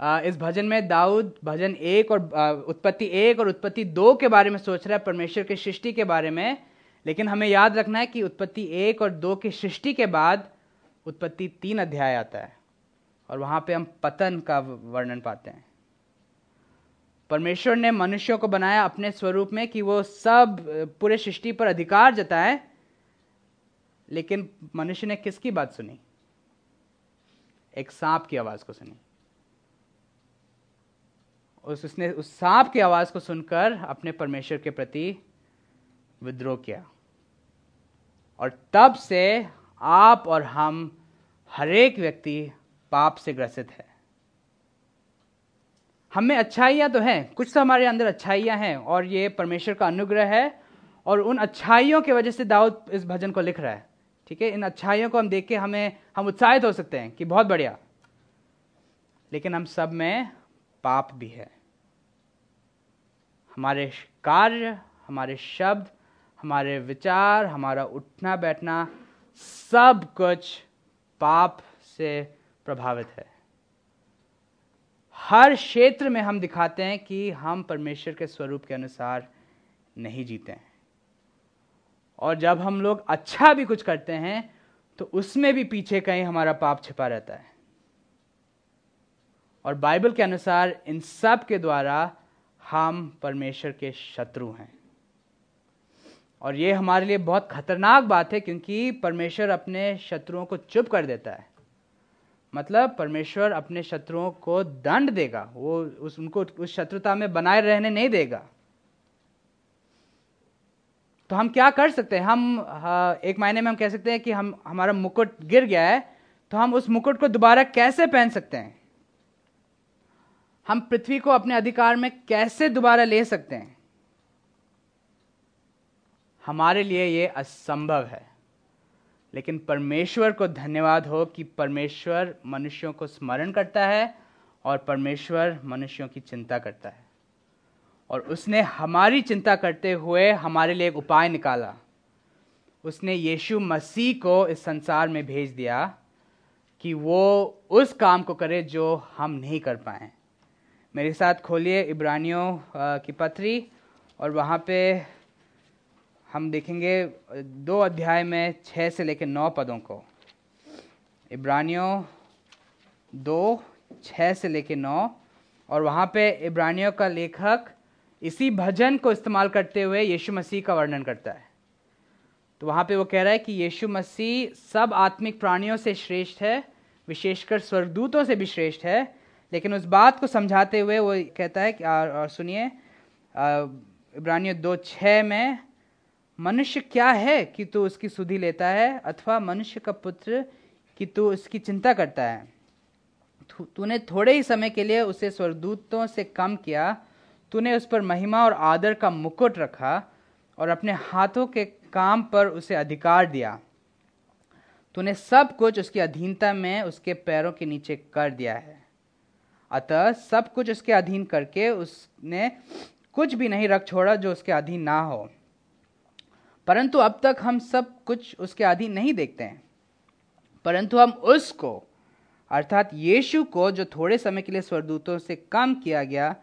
इस भजन में दाऊद भजन एक और उत्पत्ति एक और उत्पत्ति दो के बारे में सोच रहा है, परमेश्वर के सृष्टि के बारे में। लेकिन हमें याद रखना है कि उत्पत्ति एक और दो की सृष्टि के बाद उत्पत्ति तीन अध्याय आता है। और वहाँ पे हम पतन का वर्णन पाते हैं। परमेश्वर ने मनुष्यों को बनाया अपने स्वरूप में कि वो सब पूरे सृष्टि पर अधिकार जताए। लेकिन मनुष्य ने किसकी बात सुनी? एक सांप की आवाज़ को सुनी। उस उसने उस सांप की आवाज़ को सुनकर अपने परमेश्वर के प्रति विद्रोह किया। और तब से आप और हम हरेक व्यक्ति पाप से ग्रसित है। हमें अच्छाइयाँ तो हैं, कुछ तो हमारे अंदर अच्छाइयाँ हैं, और ये परमेश्वर का अनुग्रह है, और उन अच्छाइयों की वजह से दाऊद इस भजन को लिख रहा है। ठीक है? इन अच्छाइयों को हम देख के हमें, हम उत्साहित हो सकते हैं कि बहुत बढ़िया। लेकिन हम सब में पाप भी है। हमारे कार्य, हमारे शब्द, हमारे विचार, हमारा उठना बैठना सब कुछ पाप से प्रभावित है। हर क्षेत्र में हम दिखाते हैं कि हम परमेश्वर के स्वरूप के अनुसार नहीं जीते हैं। और जब हम लोग अच्छा भी कुछ करते हैं तो उसमें भी पीछे कहीं हमारा पाप छिपा रहता है। और बाइबल के अनुसार इन सब के द्वारा हम परमेश्वर के शत्रु हैं। और ये हमारे लिए बहुत खतरनाक बात है क्योंकि परमेश्वर अपने शत्रुओं को चुप कर देता है। मतलब परमेश्वर अपने शत्रुओं को दंड देगा। वो उस, उनको उस शत्रुता में बनाए रहने नहीं देगा। तो हम क्या कर सकते हैं? हम एक मायने में हम कह सकते हैं कि हम, हमारा मुकुट गिर गया है तो हम उस मुकुट को दोबारा कैसे पहन सकते हैं? हम पृथ्वी को अपने अधिकार में कैसे दोबारा ले सकते हैं? हमारे लिए यह असंभव है। लेकिन परमेश्वर को धन्यवाद हो कि परमेश्वर मनुष्यों को स्मरण करता है और परमेश्वर मनुष्यों की चिंता करता है। और उसने हमारी चिंता करते हुए हमारे लिए एक उपाय निकाला। उसने यीशु मसीह को इस संसार में भेज दिया कि वो उस काम को करे जो हम नहीं कर पाए। मेरे साथ खोलिए इब्रानियों की पत्री और वहाँ पे हम देखेंगे दो अध्याय में छः से लेकर नौ पदों को। इब्रानियों दो छः से लेकर नौ और वहाँ पे इब्रानियों का लेखक इसी भजन को इस्तेमाल करते हुए यीशु मसीह का वर्णन करता है। तो वहाँ पे वो कह रहा है कि यीशु मसीह सब आत्मिक प्राणियों से श्रेष्ठ है, विशेषकर स्वर्गदूतों से भी श्रेष्ठ है लेकिन उस बात को समझाते हुए वो कहता है कि, और और सुनिए इब्रानियों दो छः में, मनुष्य क्या है कि तू उसकी सुधि लेता है, अथवा मनुष्य का पुत्र कि तू उसकी चिंता करता है? तूने थोड़े ही समय के लिए उसे स्वर्गदूतों से कम किया, तूने उस पर महिमा और आदर का मुकुट रखा और अपने हाथों के काम पर उसे अधिकार दिया। तूने सब कुछ उसकी अधीनता में उसके पैरों के नीचे कर दिया है। अतः सब कुछ उसके अधीन करके उसने कुछ भी नहीं रख छोड़ा जो उसके अधीन ना हो। परंतु अब तक हम सब कुछ उसके अधीन नहीं देखते हैं। परंतु हम उसको, अर्थात यीशु को, जो थोड़े समय के लिए स्वरदूतों से कम किया गया,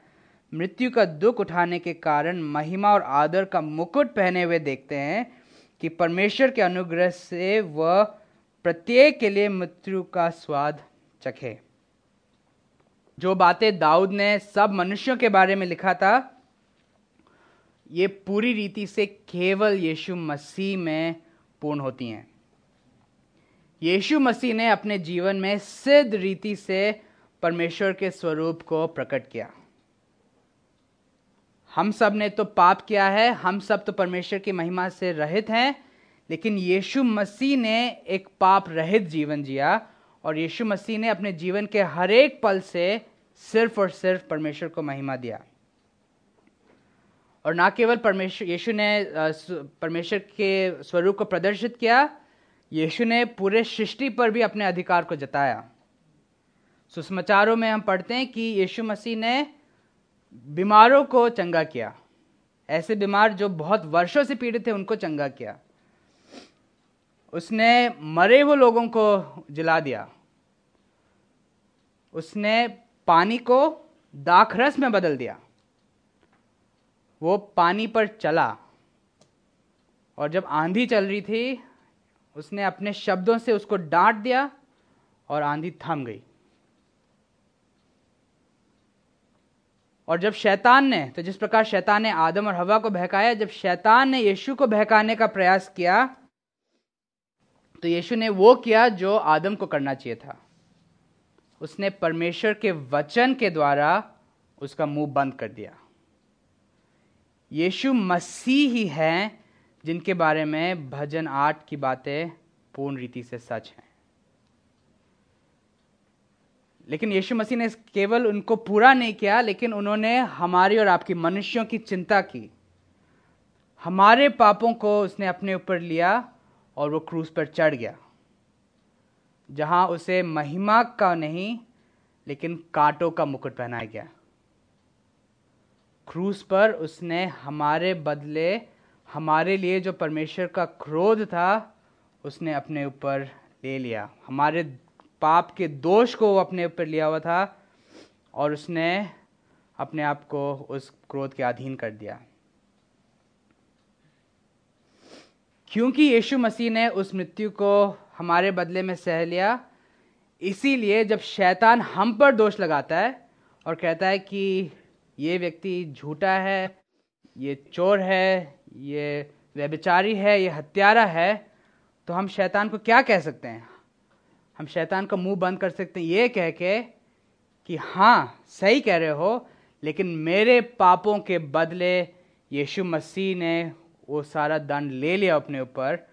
मृत्यु का दुख उठाने के कारण, महिमा और आदर का मुकुट पहने हुए देखते हैं कि परमेश्वर के अनुग्रह से वह प्रत्येक के लिए मृत्यु का स्वाद चखे। जो बातें दाऊद ने सब मनुष्यों के बारे में लिखा था, ये पूरी रीति से केवल यीशु मसीह में पूर्ण होती हैं। यीशु मसीह ने अपने जीवन में सिद्ध रीति से परमेश्वर के स्वरूप को प्रकट किया। हम सबने तो पाप किया है, हम सब तो परमेश्वर की महिमा से रहित हैं, लेकिन यीशु मसीह ने एक पाप रहित जीवन जिया और यीशु मसीह ने अपने जीवन के हर एक पल से सिर्फ़ और सिर्फ़ परमेश्वर को महिमा दिया। और ना केवल परमेश्वर, यीशु ने परमेश्वर के स्वरूप को प्रदर्शित किया, यीशु ने पूरे सृष्टि पर भी अपने अधिकार को जताया। सुसमाचारों में हम पढ़ते हैं कि यीशु मसीह ने बीमारों को चंगा किया। ऐसे बीमार जो बहुत वर्षों से पीड़ित थे, उनको चंगा किया। उसने मरे हुए लोगों को जिला दिया। उसने पानी को दाखरस में बदल दिया। वो पानी पर चला और जब आंधी चल रही थी, उसने अपने शब्दों से उसको डांट दिया और आंधी थम गई। और जब शैतान ने तो जिस प्रकार शैतान ने आदम और हवा को बहकाया, जब शैतान ने यीशु को बहकाने का प्रयास किया तो यीशु ने वो किया जो आदम को करना चाहिए था। उसने परमेश्वर के वचन के द्वारा उसका मुँह बंद कर दिया। यीशु मसीह ही हैं जिनके बारे में भजन आठ की बातें पूर्ण रीति से सच हैं। लेकिन यीशु मसीह ने केवल उनको पूरा नहीं किया, लेकिन उन्होंने हमारी और आपकी मनुष्यों की चिंता की। हमारे पापों को उसने अपने ऊपर लिया और वो क्रूज पर चढ़ गया। जहाँ उसे महिमा का नहीं, लेकिन कांटों का मुकुट पहनाया गया। क्रूस पर उसने हमारे बदले, हमारे लिए जो परमेश्वर का क्रोध था, उसने अपने ऊपर ले लिया। हमारे पाप के दोष को वो अपने ऊपर लिया हुआ था, और उसने अपने आप को उस क्रोध के अधीन कर दिया। क्योंकि यीशु मसीह ने उस मृत्यु को हमारे बदले में सह लिया। इसीलिए जब शैतान हम पर दोष लगाता है और कहता है कि ये व्यक्ति झूठा है, ये चोर है, ये व्यभिचारी है, ये हत्यारा है तो हम शैतान को क्या कह सकते हैं? हम शैतान का मुँह बंद कर सकते हैं, ये कह के कि हाँ सही कह रहे हो, लेकिन मेरे पापों के बदले यीशु मसीह ने वो सारा दंड ले लिया अपने ऊपर।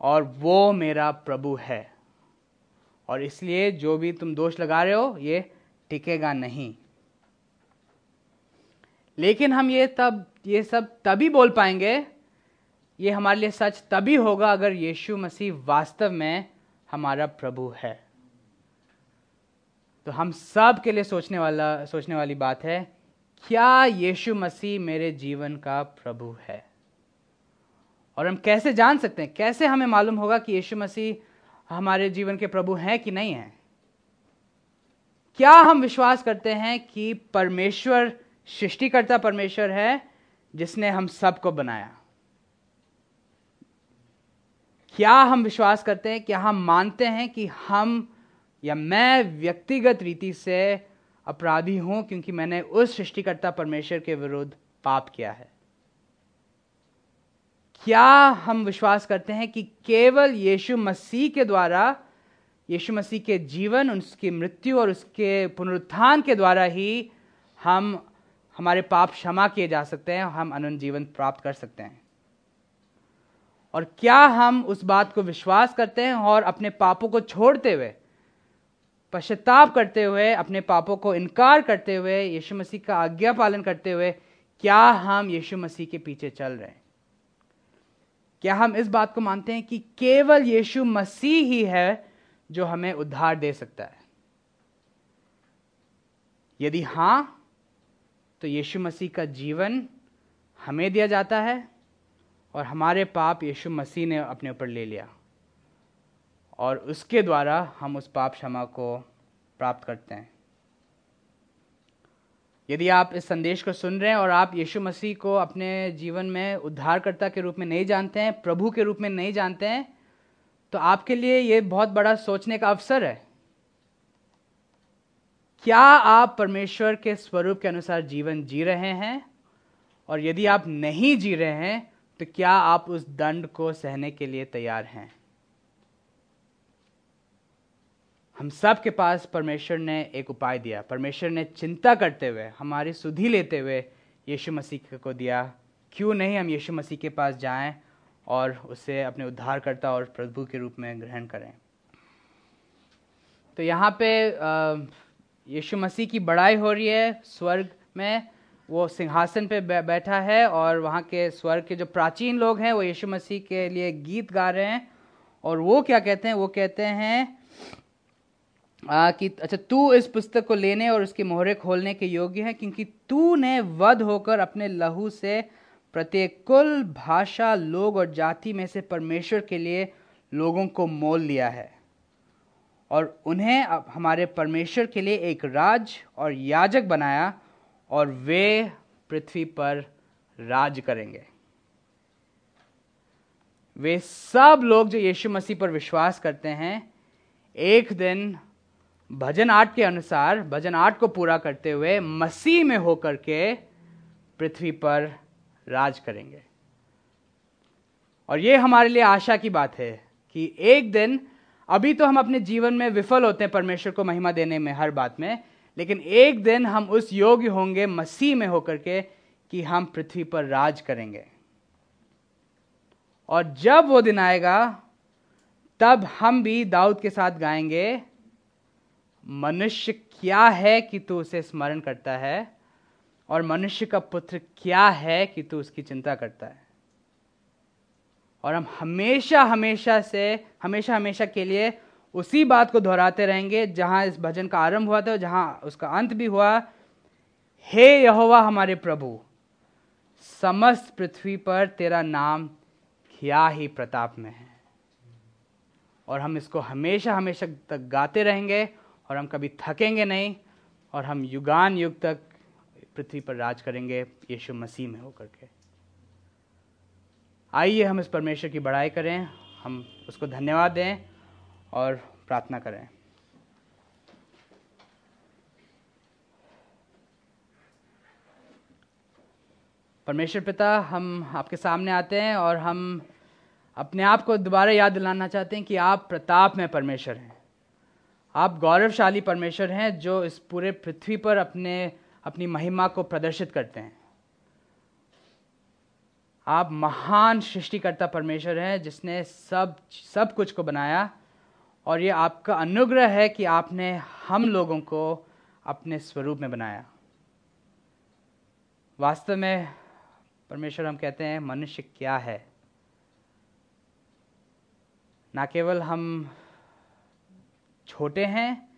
और वो मेरा प्रभु है। और इसलिए जो भी तुम दोष लगा रहे हो, ये टिकेगा नहीं। लेकिन हम ये तब, ये सब तभी बोल पाएँगे, ये हमारे लिए सच तभी होगा अगर यीशु मसीह वास्तव में हमारा प्रभु है। तो हम सब के लिए सोचने वाला, सोचने वाली बात है, क्या यीशु मसीह मेरे जीवन का प्रभु है? और हम कैसे जान सकते हैं? कैसे हमें मालूम होगा कि यीशु मसीह हमारे जीवन के प्रभु हैं कि नहीं है? क्या हम विश्वास करते हैं कि परमेश्वर, सृष्टिकर्ता परमेश्वर है, जिसने हम सबको बनाया? क्या हम विश्वास करते हैं, क्या हम मानते हैं कि हम या मैं व्यक्तिगत रीति से अपराधी हूँ क्योंकि मैंने उस सृष्टिकर्ता परमेश्वर के विरुद्ध पाप किया है? क्या हम विश्वास करते हैं कि केवल यीशु मसीह के द्वारा, यीशु मसीह के जीवन, उसकी मृत्यु और उसके पुनरुत्थान के द्वारा ही हम, हमारे पाप क्षमा किए जा सकते हैं हम अनंत जीवन प्राप्त कर सकते हैं? और क्या हम उस बात को विश्वास करते हैं और अपने पापों को छोड़ते हुए, पश्चाताप करते हुए, अपने पापों को इनकार करते हुए, यीशु मसीह का आज्ञा पालन करते हुए, क्या हम यीशु मसीह के पीछे चल रहे हैं? क्या हम इस बात को मानते हैं कि केवल यीशु मसीह ही है जो हमें उद्धार दे सकता है? यदि हाँ तो यीशु मसीह का जीवन हमें दिया जाता है और हमारे पाप यीशु मसीह ने अपने ऊपर ले लिया और उसके द्वारा हम उस पाप क्षमा को प्राप्त करते हैं। यदि आप इस संदेश को सुन रहे हैं और आप यीशु मसीह को अपने जीवन में उद्धारकर्ता के रूप में नहीं जानते हैं, प्रभु के रूप में नहीं जानते हैं तो आपके लिए ये बहुत बड़ा सोचने का अवसर है। क्या आप परमेश्वर के स्वरूप के अनुसार जीवन जी रहे हैं? और यदि आप नहीं जी रहे हैं तो क्या आप उस दंड को सहने के लिए तैयार हैं? हम सब के पास परमेश्वर ने एक उपाय दिया। परमेश्वर ने चिंता करते हुए, हमारी सुधि लेते हुए यीशु मसीह को दिया। क्यों नहीं हम यीशु मसीह के पास जाएँ और उसे अपने उद्धारकर्ता और प्रभु के रूप में ग्रहण करें? तो यहाँ पे यीशु मसीह की बड़ाई हो रही है स्वर्ग में। वो सिंहासन पे बैठा है और वहाँ के स्वर्ग के जो प्राचीन लोग हैं, वो यीशु मसीह के लिए गीत गा रहे हैं। और वो क्या कहते हैं? वो कहते हैं आ, कि अच्छा तू इस पुस्तक को लेने और उसके मोहरे खोलने के योग्य है क्योंकि तू ने वध होकर अपने लहू से प्रत्येक कुल भाषा लोग और जाति में से परमेश्वर के लिए लोगों को मोल लिया है। और उन्हें अब हमारे परमेश्वर के लिए एक राज और याजक बनाया और वे पृथ्वी पर राज करेंगे। वे सब लोग जो यीशु मसीह पर विश्वास करते हैं एक दिन भजन आठ के अनुसार, भजन आठ को पूरा करते हुए मसीह में होकर के पृथ्वी पर राज करेंगे। और ये हमारे लिए आशा की बात है कि एक दिन, अभी तो हम अपने जीवन में विफल होते हैं परमेश्वर को महिमा देने में हर बात में, लेकिन एक दिन हम उस योग्य होंगे मसीह में होकर के कि हम पृथ्वी पर राज करेंगे। और जब वो दिन आएगा, तब हम भी दाऊद के साथ गाएँगे मनुष्य क्या है कि तू उसे स्मरण करता है? और मनुष्य का पुत्र क्या है कि तू उसकी चिंता करता है? और हम हमेशा हमेशा से, हमेशा हमेशा के लिए उसी बात को दोहराते रहेंगे, जहाँ इस भजन का आरंभ हुआ था, जहाँ उसका अंत भी हुआ। हे यहोवा हमारे प्रभु, समस्त पृथ्वी पर तेरा नाम क्या ही प्रताप में है? और हम इसको हमेशा हमेशा तक गाते रहेंगे। और हम कभी थकेंगे नहीं और हम युगान युग तक पृथ्वी पर राज करेंगे, यीशु मसीह में होकर के। आइए हम इस परमेश्वर की बड़ाई करें, हम उसको धन्यवाद दें और प्रार्थना करें। परमेश्वर पिता, हम आपके सामने आते हैं और हम अपने आप को दोबारा याद दिलाना चाहते हैं कि आप प्रताप में परमेश्वर हैं। आप गौरवशाली परमेश्वर हैं जो इस पूरे पृथ्वी पर अपने, अपनी महिमा को प्रदर्शित करते हैं। आप महान सृष्टिकर्ता परमेश्वर हैं जिसने सब सब कुछ को बनाया और ये आपका अनुग्रह है कि आपने हम लोगों को अपने स्वरूप में बनाया। वास्तव में परमेश्वर हम कहते हैं, मनुष्य क्या है? ना केवल हम छोटे हैं,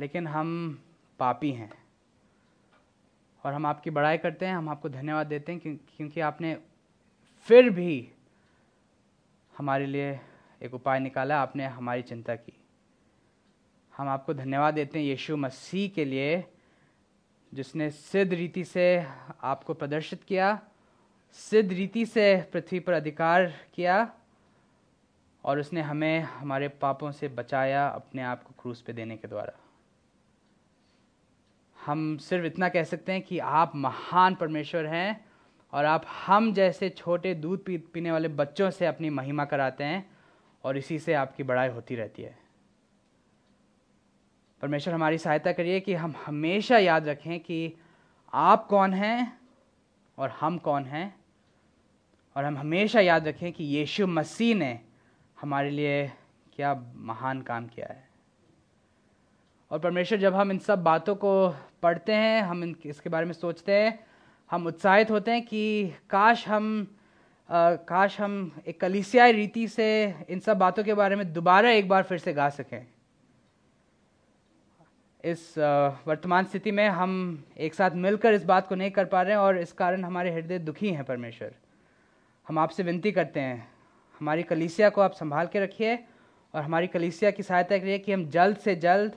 लेकिन हम पापी हैं। और हम आपकी बड़ाई करते हैं, हम आपको धन्यवाद देते हैं क्योंकि आपने फिर भी हमारे लिए एक उपाय निकाला, आपने हमारी चिंता की। हम आपको धन्यवाद देते हैं यीशु मसीह के लिए, जिसने सिद्ध रीति से आपको प्रदर्शित किया, सिद्ध रीति से पृथ्वी पर अधिकार किया और उसने हमें, हमारे पापों से बचाया अपने आप को क्रूस पे देने के द्वारा। हम सिर्फ़ इतना कह सकते हैं कि आप महान परमेश्वर हैं और आप हम जैसे छोटे दूध पी, पीने वाले बच्चों से अपनी महिमा कराते हैं और इसी से आपकी बड़ाई होती रहती है। परमेश्वर, हमारी सहायता करिए कि हम हमेशा याद रखें कि आप कौन हैं और हम कौन हैं। और हम हमेशा याद रखें कि यीशु मसीह ने हमारे लिए क्या महान काम किया है। और परमेश्वर जब हम इन सब बातों को पढ़ते हैं हम इन इसके बारे में सोचते हैं हम उत्साहित होते हैं कि काश हम आ, काश हम एक कलिसियाई रीति से इन सब बातों के बारे में दोबारा एक बार फिर से गा सकें। इस वर्तमान स्थिति में हम एक साथ मिलकर इस बात को नहीं कर पा रहे हैं और इस कारण हमारे हृदय दुखी हैं परमेश्वर। हम आपसे विनती करते हैं हमारी कलिसिया को आप संभाल के रखिए और हमारी कलिसिया की सहायता करिए कि हम जल्द से जल्द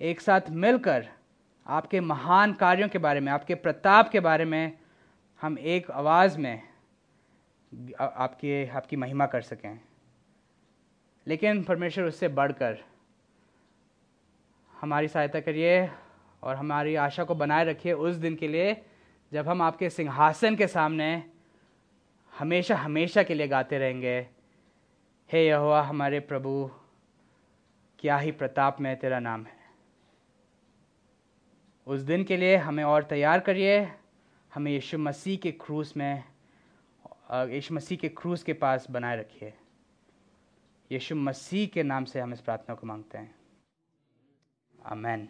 एक साथ मिलकर आपके महान कार्यों के बारे में, आपके प्रताप के बारे में हम एक आवाज़ में आपकी आपकी महिमा कर सकें। लेकिन परमेश्वर उससे बढ़कर हमारी सहायता करिए और हमारी आशा को बनाए रखिए उस दिन के लिए जब हम आपके सिंहासन के सामने हमेशा हमेशा के लिए गाते रहेंगे। हे यहोवा, हमारे प्रभु, क्या ही प्रताप में तेरा नाम है। उस दिन के लिए हमें और तैयार करिए। हमें यीशु मसीह के क्रूस में यीशु मसीह के क्रूस के पास बनाए रखिए। यीशु मसीह के नाम से हम इस प्रार्थना को मांगते हैं। आमेन।